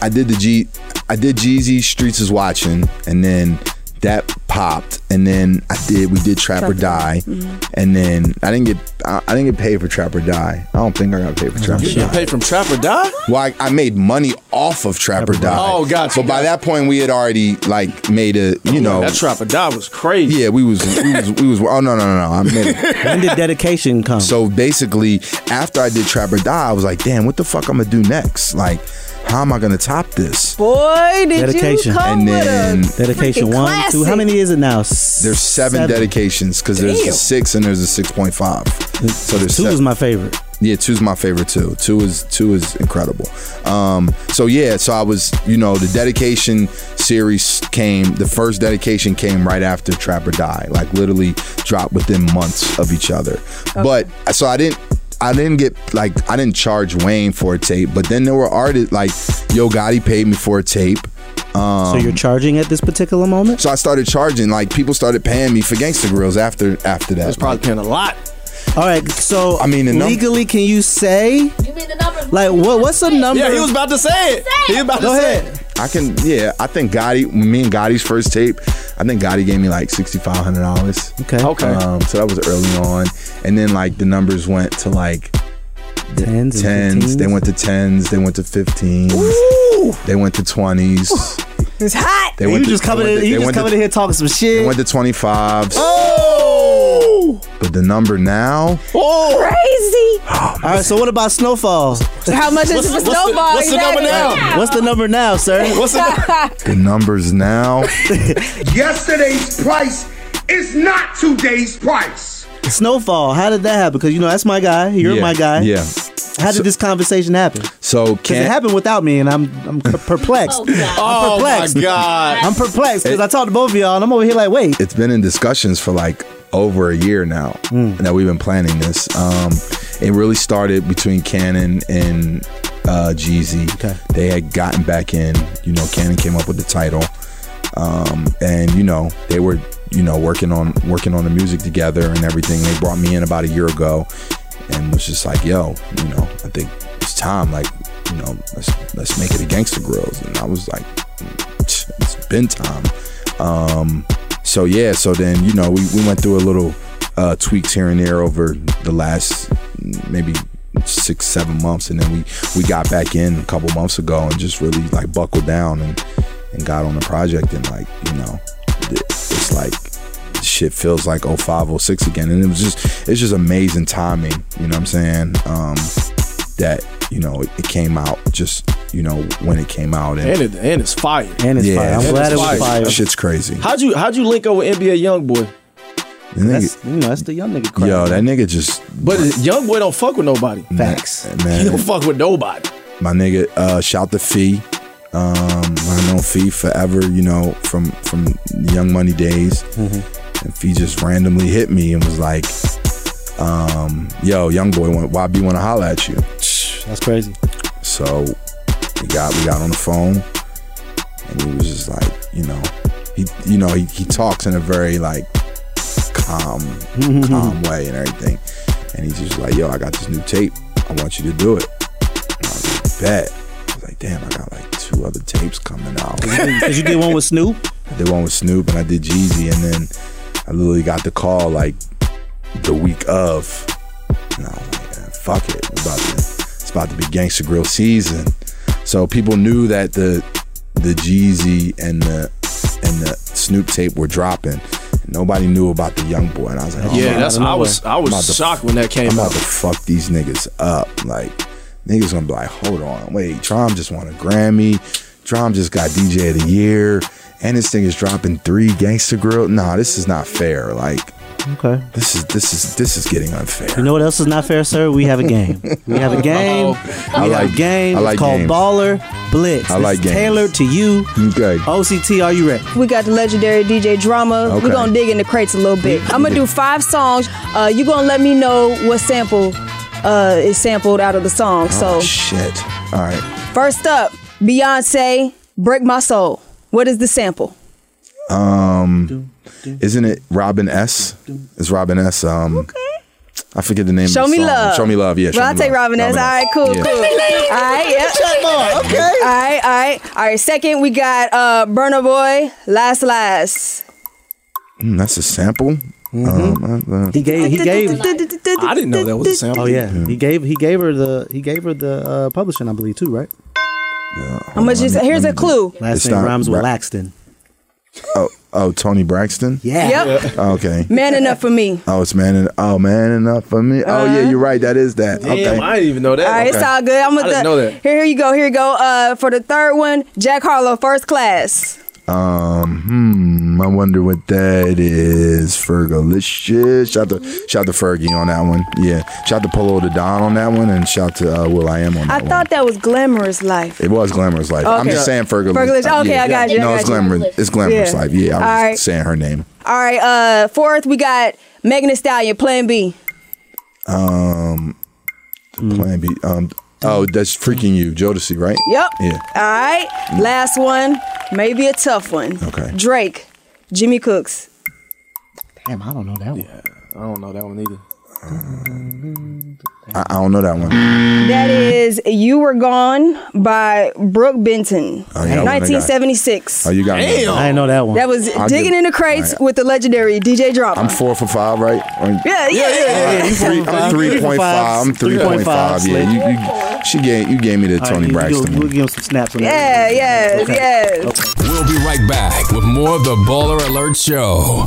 I did the G I did Jeezy Streets is watching and then that popped and then I did we did Trap or Die mm-hmm. and then I didn't get I, I didn't get paid for Trap or Die I don't think I got paid for Trap or You Die get paid from Trap or Die? Well, I, I made money off of Trap or Die. Oh, gotcha, But by that point, we had already like made a, you oh, know, That Trap or Die was crazy. yeah, we was, we was, we was. Oh no, no, no, no! I made it. When did dedication come? So basically, after I did Trap or Die, I was like, damn, what the fuck I'm gonna do next? Like, how am I gonna top this? Boy, did Dedication. you come And then with a dedication freaking one, classic. two. How many is it now? There's seven, dedications because there's a six and there's a six point five. So there's Two seven. is my favorite. Yeah, two's my favorite too. Two is two is incredible. Um, so yeah, so I was, you know, the dedication series came. The first dedication came right after Trap or Die, like literally dropped within months of each other. But so I didn't. I didn't get like I didn't charge Wayne for a tape, but then there were artists like Yo Gotti paid me for a tape. Um, So you're charging at this particular moment? so I started charging like people started paying me for Gangsta Grillz after after that. That's probably paying a lot. All right. So I mean, num- legally, can you say You mean the number? like what? What's the number? Yeah, he was about to say it. He was about Go to say ahead. it. I can, yeah. I think Gotti, me and Gotti's first tape, I think Gotti gave me like sixty five hundred dollars. Okay. Okay. Um, so that was early on, and then like the numbers went to like Tens. and tens. They went to tens. They went to fifteens. They went to twenties. It's hot. They You went to, just coming they in. went to- You they just went to- coming in here talking some shit. They shit. went to twenty fives. Oh! But the number now, Oh! Crazy. Oh, All right. So what about Snofall? How much is the what's the- snowball? what's the number exactly? now? What's the number now, sir? What's the the numbers now. Yesterday's price is not today's price. Snofall. How did that happen? Because you know that's my guy. You're yeah, my guy. Yeah. How did this conversation happen? So Because it can happened without me, and I'm I'm perplexed. Oh, God. Oh my perplexed. God. I'm perplexed because I talked to both of y'all, and I'm over here like, wait. it's been in discussions for like over a year now that we've been planning this. Um, it really started between Cannon and uh, Jeezy. Okay. They had gotten back in. You know, Cannon came up with the title, um, and you know they were you know working on working on the music together and everything. They brought me in about a year ago, and was just like, yo, you know, I think it's time. Like, you know, let's let's make it a Gangsta Grillz. And I was like, it's been time. Um, so yeah, so then you know we, we went through a little uh, tweaks here and there over the last maybe six seven months, and then we we got back in a couple months ago and just really like buckled down and and got on the project. And like you know it's like shit feels like 0506 again. And it was just it's just amazing timing you know what i'm saying? Um that you know it, it came out just you know when it came out and, And, it, and it's fire. And it's Yeah, fire. I'm and glad it it's was fire. fire. shit's crazy How'd you how'd you link up with NBA YoungBoy? The nigga- That's you know that's the young nigga. Crowd. yo that nigga just But YoungBoy don't fuck with nobody. facts. He man don't fuck with nobody. my nigga uh shout the fee um i know fee forever you know from from young money days Mm-hmm. and fee just randomly hit me and was like um yo young boy want yb want to holler at you That's crazy. so we got we got on the phone and he was just like you know he you know he, he talks in a very like calm calm way and everything. And he's just like yo i got this new tape. I want you to do it. And i was like bet. I was like damn i got like two other tapes coming out. Because you did one with Snoop. I did one with Snoop and I did Jeezy, and then I literally got the call like the week of. And I was like, fuck it, about to, about to be Gangsta Grill season. So people knew that the the Jeezy and the and the Snoop tape were dropping. Nobody knew about the Young Boy, and I was like, oh, Yeah, man, that's I was I was about to- shocked when that came I'm out. about to fuck these niggas up. Like niggas gonna be like, hold on, wait, Trom just won a Grammy. Trom just got DJ of the year, and this thing is dropping three Gangsta Grill. Nah, this is not fair. Like, Okay. this is this is this is getting unfair. You know what else is not fair, sir? We have a game. We have a game. Uh-oh. We I have like- a game. I like it's called games. Baller Blitz. I This like is games. tailored to you. Okay. OCT, are you ready? We got the legendary DJ Drama. Okay. We're gonna dig in the crates a little bit. I'm gonna do five songs. Uh, you gonna let me know what sample uh, is sampled out of the song. Oh So shit. All right. first up, Beyonce, "Break My Soul." What is the sample? Um, isn't it Robin S? Is Robin S. Um, I forget the name. Show of the me song. love. Show me love. Yeah. Show well, I'll me take love. Robin S. All right, cool, Yeah. cool. All right, yeah. Okay. All right, all right, all right. Second, we got uh, Burna Boy, "Last Last." Mm, that's a sample. Um, uh, He gave. He gave. I didn't know that was a sample. Oh yeah. He gave. He gave her the. He gave her the uh, publishing, I believe, too. Right. How much is? Here's a clue. Last It's name not rhymes with Bra- Laxton. Oh, oh, Toni Braxton. Yeah. Yep. Okay. Man enough for me. Oh, it's man. En- oh, man enough for me. Oh, yeah, you're right. That is that. Damn, Okay. I didn't even know that. All right, it's all good. I'm gonna I didn't know that. Here, here you go. Here you go. Uh, for the third one, Jack Harlow, first class. Um, hmm. I wonder what that is. Fergalicious. Shout to shout to Fergie on that one. Yeah. Shout to Polow da Don on that one, and shout to uh, will.i.am on that I one. thought that was glamorous life. It was glamorous life. I'm just saying Fergalicious. Fergalicious. Okay, I got you, No, got it's glamorous. It's glamorous Yeah. life. Yeah, I was right. saying her name. All right. Uh, fourth, we got Megan Thee Stallion, Plan B. Um. Plan B. Um, oh, that's freaking you, Jodeci, right? Yep. Yeah. All right. Mm. Last one, maybe a tough one. Okay. Drake, Jimmy Cooks. Damn, I don't know that one. Yeah, I don't know that one either. I, I don't know that one. That is "You Were Gone" by Brook Benton, Oh, yeah, I wouldn't have got- 1976. Oh, you got me. I didn't know that one. That was I'll digging give- in the crates Alright. with the legendary DJ Drama. I'm four for five, right? Or- yeah, yeah, yeah. yeah, you Three, four. I'm three point five. I'm three point five. Yeah, you, you, she gave you gave me the All right, Toni you- you Braxton. go- We'll give him some snaps on Yeah, that. yes, Okay. yes. We'll be right back with more of the Baller Alert Show.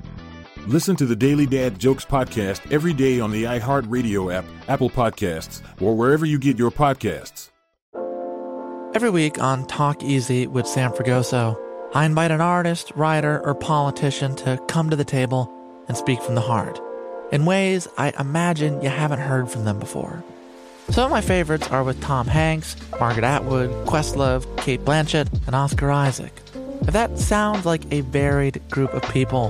Listen to the Daily Dad Jokes podcast every day on the iHeartRadio app, Apple Podcasts, or wherever you get your podcasts. Every week on Talk Easy with Sam Fragoso, I invite an artist, writer, or politician to come to the table and speak from the heart in ways I imagine you haven't heard from them before. Some of my favorites are with Tom Hanks, Margaret Atwood, Questlove, Cate Blanchett, and Oscar Isaac. If that sounds like a varied group of people,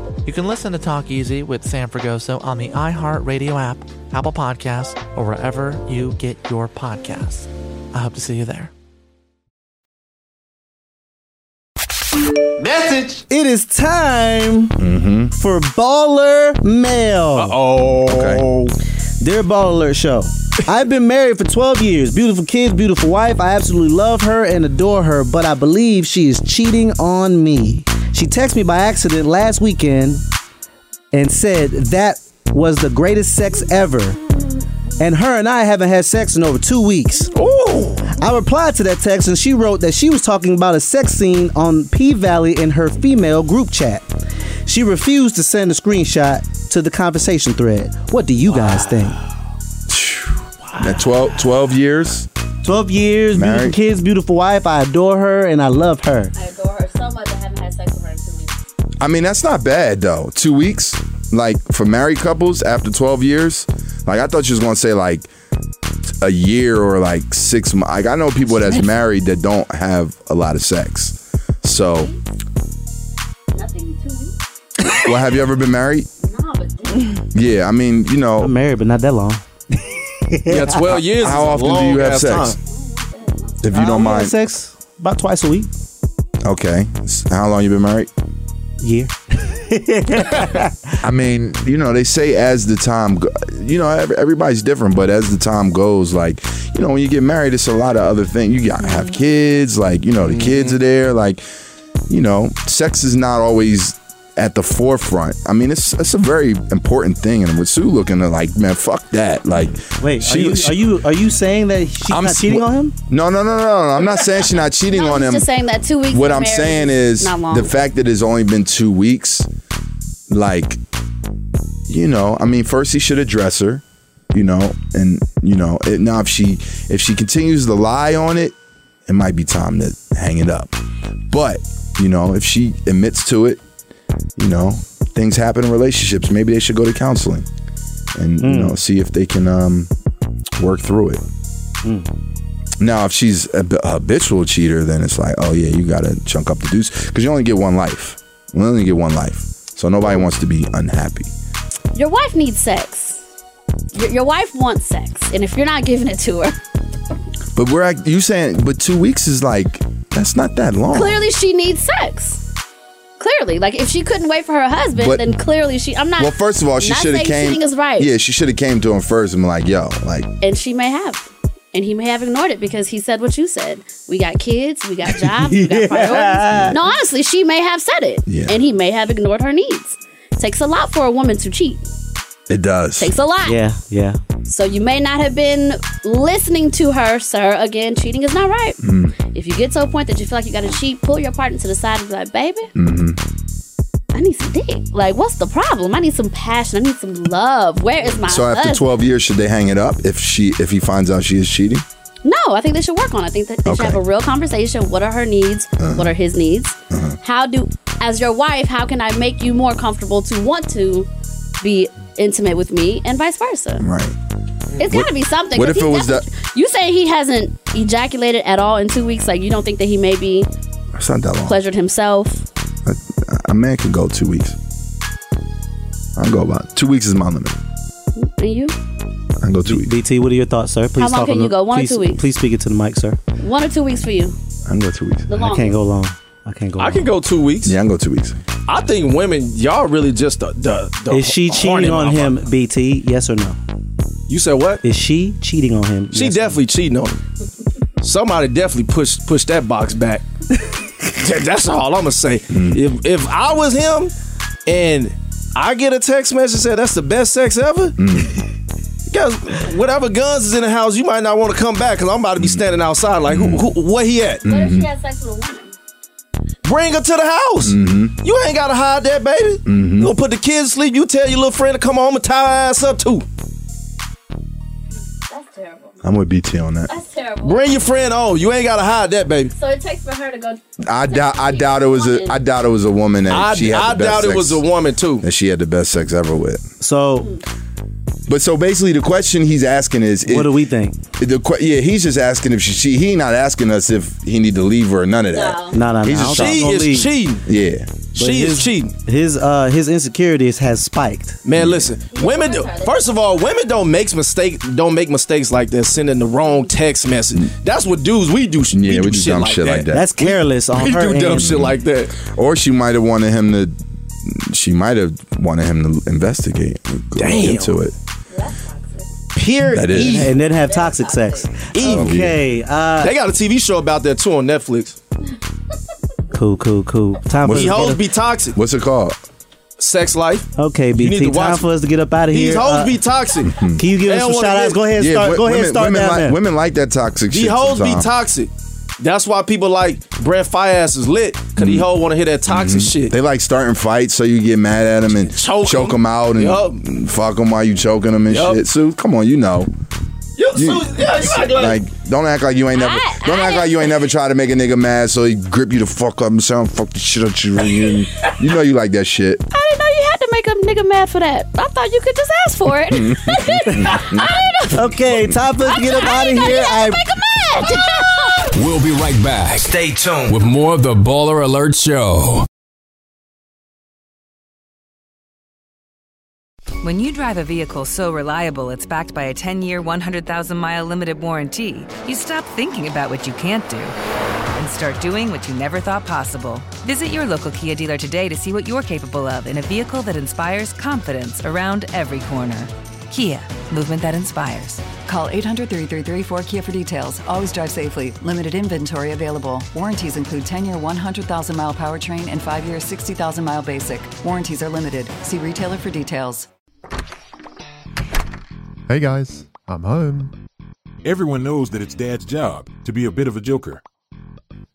You can listen to Talk Easy with Sam Fragoso on the iHeartRadio app, Apple Podcasts, or wherever you get your podcasts. I hope to see you there. Message. It is time Mm-hmm. for baller mail. Oh. Okay. Dear Ball Alert Show, I've been married for 12 years. Beautiful kids, beautiful wife. I absolutely love her and adore her, but I believe she is cheating on me. She texted me by accident last weekend and said that was the greatest sex ever. And her and I haven't had sex in over two weeks. Ooh. I replied to that text and she wrote that she was talking about a sex scene on P Valley in her female group chat. She refused to send a screenshot to the conversation thread. What do you guys think? At 12, 12 years. 12 years, beautiful Married. kids, beautiful wife. I adore her and I love her. I adore her so much. I haven't had sex with her in two weeks. I mean, that's not bad though. Two weeks, like for married couples after 12 years. Like I thought you was gonna say like a year or like six months. Like I know people that's married that don't have a lot of sex. So, Nothing two weeks. well, have you ever been married? No, but damn. Yeah, I mean, you know, I'm married, but not that long. Yeah, 12 years. How is a often do you have sex? time. If you uh, don't mind. sex about twice a week. Okay. How long you been married? Year. I mean, you know, they say as the time, go- you know, ev- everybody's different, but as the time goes, like, you know, when you get married, it's a lot of other things. You gotta have mm-hmm. kids, like, you know, the kids are mm-hmm. there, like, you know, sex is not always at the forefront. I mean, it's it's a very important thing, and with Su looking at like, man, fuck that. Like, Wait, she- are, you, she- are you are you saying that she's I'm not cheating on him? No, no, no, no, no. I'm not saying she's not cheating on him. Just saying that two weeks. what I'm saying is the fact that it's only been two weeks, like, you know, I mean, first he should address her, you know, and you know, it, now if she if she continues to lie on it, it might be time to hang it up. But you know, if she admits to it, you know, things happen in relationships. Maybe they should go to counseling and you know see if they can um, work through it. Now, if she's a, b- a habitual cheater, then it's like, oh yeah, you gotta chunk up the deuce because you only get one life. We only get one life, so nobody wants to be unhappy. Your wife needs sex. Your, your wife wants sex, and if you're not giving it to her, But we're act- you saying, but two weeks is like that's not that long. clearly she needs sex. Clearly, like if she couldn't wait for her husband, But- then clearly she. I'm not. Well, first of all, she not should have saying came. Cheating is right. Yeah, she should have came to him first and been like, yo, like, and she may have. And he may have ignored it because he said what you said. We got kids, we got jobs, we got priorities. No, honestly, she may have said it. Yeah. And he may have ignored her needs. Takes a lot for a woman to cheat. it does. Takes a lot. Yeah, yeah. So you may not have been listening to her, sir. Again, cheating is not right. Mm. If you get to a point that you feel like you got to cheat, pull your partner to the side and be like, baby, Mm-hmm. I need some dick. Like, what's the problem? I need some passion. I need some love. Where is my So after husband? 12 years, should they hang it up if she if he finds out she is cheating? No, I think they should work on it. I think that they should have a real conversation. What are her needs? Uh-huh. What are his needs? How do, as your wife, how can I make you more comfortable to want to be intimate with me and vice versa? Right. It's got to be something. what 'cause if it was definitely- You say he hasn't ejaculated at all in two weeks. Like you don't think that he maybe It's not that long. pleasured himself? A, a man can go two weeks. I can go about two weeks is my limit. And you? I can go two weeks. BT, what are your thoughts, sir? Please long talk can on you the- go? One or please, two weeks? Please speak it to the mic, sir. One or two weeks for you? I can go two weeks. The I longest. can't go long. I can't go. I long. can go two weeks. Yeah, I can go two weeks. I think women, y'all really just the the. the Is she horny cheating on him, motherfucker. BT? Yes or no? You said what? Is she cheating on him? She Yes or definitely cheating on him. Somebody definitely pushed pushed that box back. That- That's all I'm gonna say. Mm. If if I was him and I get a text message that said that's the best sex ever, Mm. guys, whatever guns is in the house, you might not want to come back because I'm about to be standing outside like, who, who, where he at? What if she had sex with a woman? Bring her to the house. Mm-hmm. You ain't gotta hide that, baby. You gonna put the kids to sleep. You tell your little friend to come home and tie her ass up too. That's terrible. I'm with BT on that. That's terrible. Bring your friend on. You ain't gotta hide that, baby. So it takes for her to go. I doubt. I doubt it was a. I doubt it was a woman that I, she had. I the best doubt it was a woman too. that she had the best sex ever with. So, But so basically, the question he's asking is, what do we think? The que- yeah, he's just asking if she. she he not asking us if he need to leave her or none of that. No, no, no. He's just She is leave. cheating. Yeah. But She his, is cheating. His uh his insecurities has spiked. Man, listen. Women. Do, first of all, women don't make mistake. Don't make mistakes like that. Sending the wrong text message. That's what dudes we do. Mm. Yeah, we do, we do shit, dumb like shit that. like that. That's careless on We her do dumb end. shit like that. Or she might have wanted him to. She might have wanted him to investigate, Damn. into it. Pure That is. evil. and then have toxic sex. Evil. Okay. Uh, They got a TV show about that too on Netflix. cool, cool, cool. Time for us These to hoes get be toxic. What's it called? Sex life. up- okay, You need BT. to Time watch for us to get up out of here. These hoes Uh, be toxic. Can you give They us don't some wanna shout outs? get- Go ahead, start. wi- go ahead, women, start women down like, there. women like that toxic These shit. hoes be sometimes. toxic. That's why people like Brent Faiyaz is lit. Cause he hoes want to hear that toxic mm-hmm. shit. They like starting fights so you get mad at them and Choke choke, 'em. them out and Yup. fuck them while you choking them and Yup. shit. Su, come on, you know. You, You- so, yeah, you act like, Like, don't act like you ain't never. I- don't I act like you ain't never tried to make a nigga mad, so he grip you the fuck up and say, "I'm fuck the shit out you." And you know you like that shit. I didn't know you had to make a nigga mad for that. I thought you could just ask for it. I didn't know. Okay, time for us get up out of here. didn't know you had I to make a mad. We'll be right back Stay tuned. with more of the Baller Alert Show. When you drive a vehicle so reliable it's backed by a 10 year, 100,000 mile limited warranty, you stop thinking about what you can't do and start doing what you never thought possible. Visit your local Kia dealer today to see what you're capable of in a vehicle that inspires confidence around every corner. Kia, movement that inspires. Call 800 333 4KIA for details. Always drive safely. Limited inventory available. Warranties include 10 year 100,000 mile powertrain and 5 year 60,000 mile basic. Warranties are limited. See retailer for details. Hey guys, I'm home. Everyone knows that it's Dad's job to be a bit of a joker.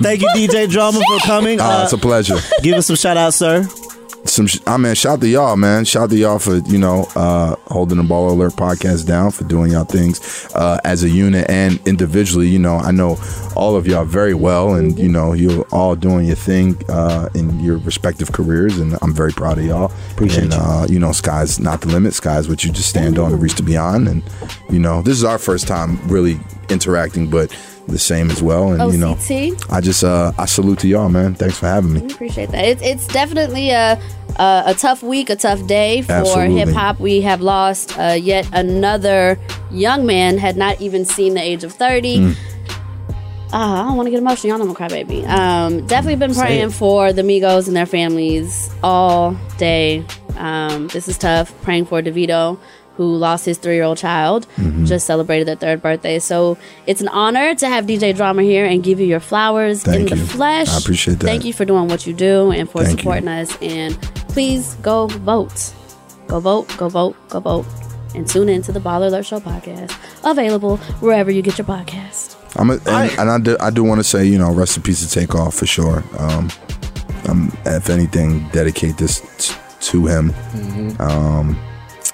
Thank you, DJ Drama, for coming. Ah, it's a pleasure. Give us some shout outs, sir. Some, sh- I mean, shout to y'all, man. Shout to y'all for you know uh, holding the Ball Alert podcast down for doing y'all things uh, as a unit and individually. You know, I know all of y'all very well, and you know you're all doing your thing uh, in your respective careers, and I'm very proud of y'all. Appreciate and, you. Uh, you know, sky's not the limit. Sky's what you just stand on and reach to beyond. And you know, this is our first time really interacting, but the same as well. And you know, OCT. I just uh, I salute to y'all, man. Thanks for having me. We appreciate that. It's it's definitely a a, a tough week, a tough day for Absolutely. hip hop. We have lost uh, yet another young man. Had not even seen the age of thirty. Mm. Uh, I don't want to get emotional. Y'all know I'm a crybaby. Um, definitely been Say praying it. for the Migos and their families all day. Um, this is tough. Praying for DeVito, who lost his three year old child, Mm-hmm. just celebrated their third birthday. So it's an honor to have DJ Drama here and give you your flowers in Thank the you. flesh. I appreciate that. Thank you for doing what you do and for Thank you. supporting us. And please go vote. Go vote, go vote, go vote. And tune in to the Baller Alert Show podcast, available wherever you get your podcast. I'm a, and, and I do, I do want to say, you know, rest in peace to Takeoff for sure. Um, um, if anything, dedicate this t- to him. Um,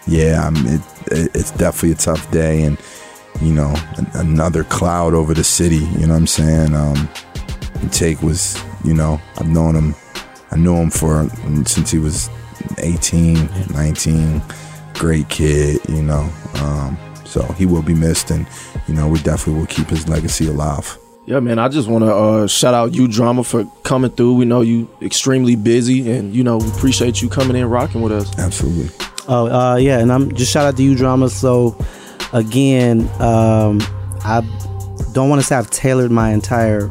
yeah, I mean, it, it, it's definitely a tough day, and you know, an- another cloud over the city. You know what I'm saying? Um, Take was, you know, I've known him. I knew him for since he was 18, 19. Great kid, you know. Um, so he will be missed, and you know, we definitely will keep his legacy alive. Yeah, man. I just want to uh, shout out you, Drama, for coming through. We know you extremely busy, and you know we appreciate you coming in, rocking with us. Absolutely. Oh, uh, yeah, and I'm just shout out to you, drama. So, again, um, I don't want to say I've tailored my entire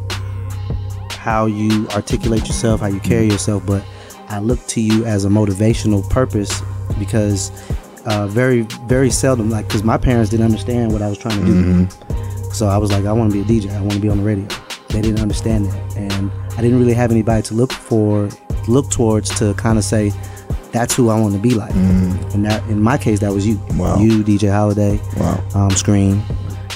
how you articulate yourself, how you carry yourself, but I look to you as a motivational purpose because uh, very, very seldom, like, because my parents didn't understand what I was trying to do. So I was like, I want to be a DJ. I want to be on the radio. They didn't understand that, and I didn't really have anybody to look for, look towards to kind of say, that's who I want to be like. And that, in my case, that was you. Wow. You, DJ Holiday. Wow. Um, Scream.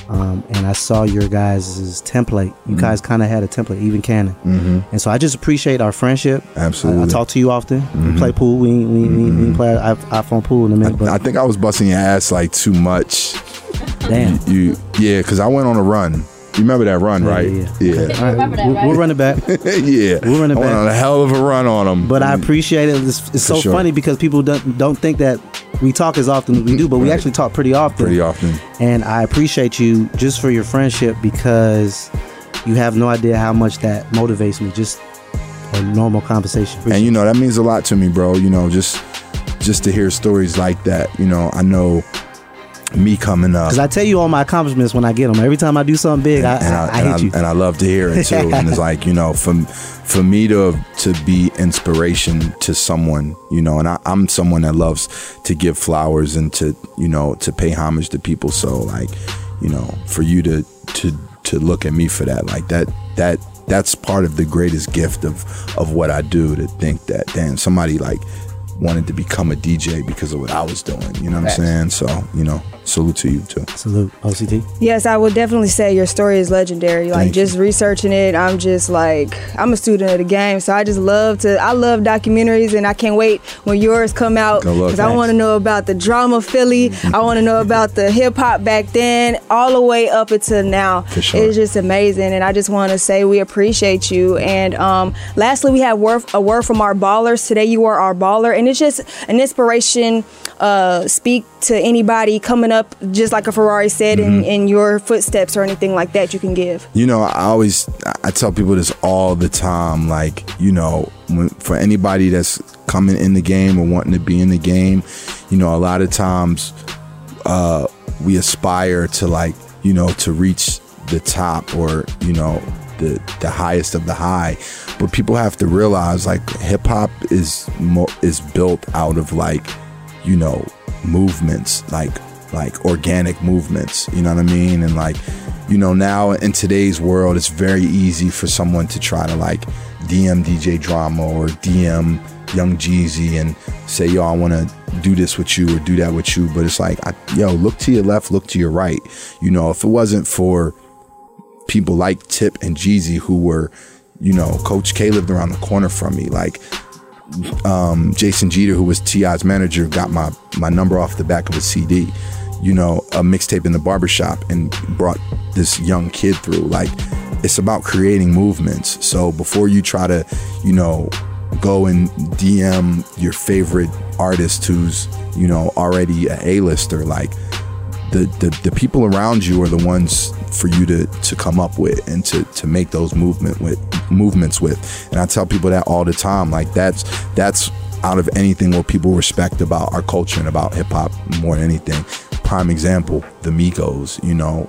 Um, and I saw your guys' template. You Mhm. guys kind of had a template, even Cannon. Mhm. And so I just appreciate our friendship. Absolutely. I, I talk to you often. Mhm. We play pool. We we, we, we play i- iPhone pool in a minute. But I think I was busting your ass like too much. Damn. You, you yeah, because I went on a run. You remember that run, Yeah, right? yeah, Yeah. All right, we'll, we'll run it back. yeah. We'll run it I went back. on a hell of a run on them. But I appreciate it. It's, it's so sure. funny because people don't don't think that we talk as often as we do, but we Right. actually talk pretty often. Pretty often. And I appreciate you just for your friendship because you have no idea how much that motivates me. Just a normal conversation. and you know that means a lot to me, bro. You know, just just to hear stories like that. You know, I know me coming up. Because I tell you all my accomplishments when I get them. Every time I do something big, I, and I, I, I and hit you. and I love to hear it too. and it's like you know, for for me to to be inspiration to someone, you know, and I, I'm someone that loves to give flowers and to you know to pay homage to people. So like, you know, for you to to to look at me for that, like that that that's part of the greatest gift of of what I do. To think that damn somebody like wanted to become a DJ because of what I was doing. You know what Facts. I'm saying? So you know, salute to you too. Salute OCT. Yes, I would definitely say your story is legendary. Like Thank just researching it, I'm just like I'm a student of the game, so I just love to. I love documentaries, and I can't wait when yours come out because I want to know about the drama Philly. I want to know about the hip hop back then, all the way up until now. For sure. It's just amazing, and I just want to say we appreciate you. And um, lastly, we have word, a word from our ballers today. You are our baller, and it's just an inspiration. Uh, speak to anybody coming up, just like a Ferrari said, in, in your footsteps or anything like that. You can give. You know, I always I tell people this all the time. Like, you know, when, for anybody that's coming in the game or wanting to be in the game, you know, a lot of times uh, we aspire to like, you know, to reach the top or you know the the highest of the high. But people have to realize like hip hop is mo- is built out of like you know movements like like organic movements you know what i mean? And like you know now in today's world it's very easy for someone to try to like dm dj drama or dm young jeezy and say yo i want to do this with you or do that with you. But it's like I, yo look to your left look to your right. You know if it wasn't for people like tip and jeezy who were you know coach k lived around the corner from me like um, Jason Jeter, who was T.I.'s manager, got my, my number off the back of a CD, you know, a mixtape in the barbershop and brought this young kid through. Like, it's about creating movements. So before you try to, you know, go and DM your favorite artist who's, you know, already a A-lister, like, the, the, the people around you are the ones for you to to come up with and to to make those movement with movements with. And i tell people that all the time like that's that's out of anything what people respect about our culture and about hip-hop more than anything. Prime example the migos you know.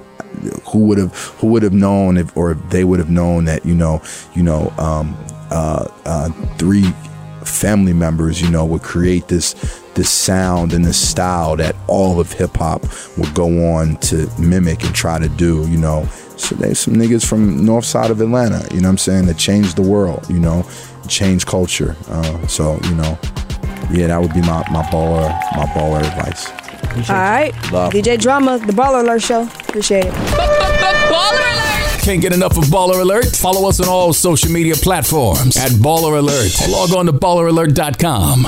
Who would have who would have known if or if they would have known that you know you know um uh uh three family members you know would create this this sound and the style that all of hip hop would go on to mimic and try to do, you know. So there's some niggas from north side of Atlanta, you know what I'm saying, that changed the world, you know, changed culture. Uh, so, you know, yeah, that would be my, my baller my baller advice. All right, Love. DJ Drama, the Baller Alert Show. Appreciate it. Can't get enough of Baller Alert? Follow us on all social media platforms at Baller Alert. Or log on to balleralert.com.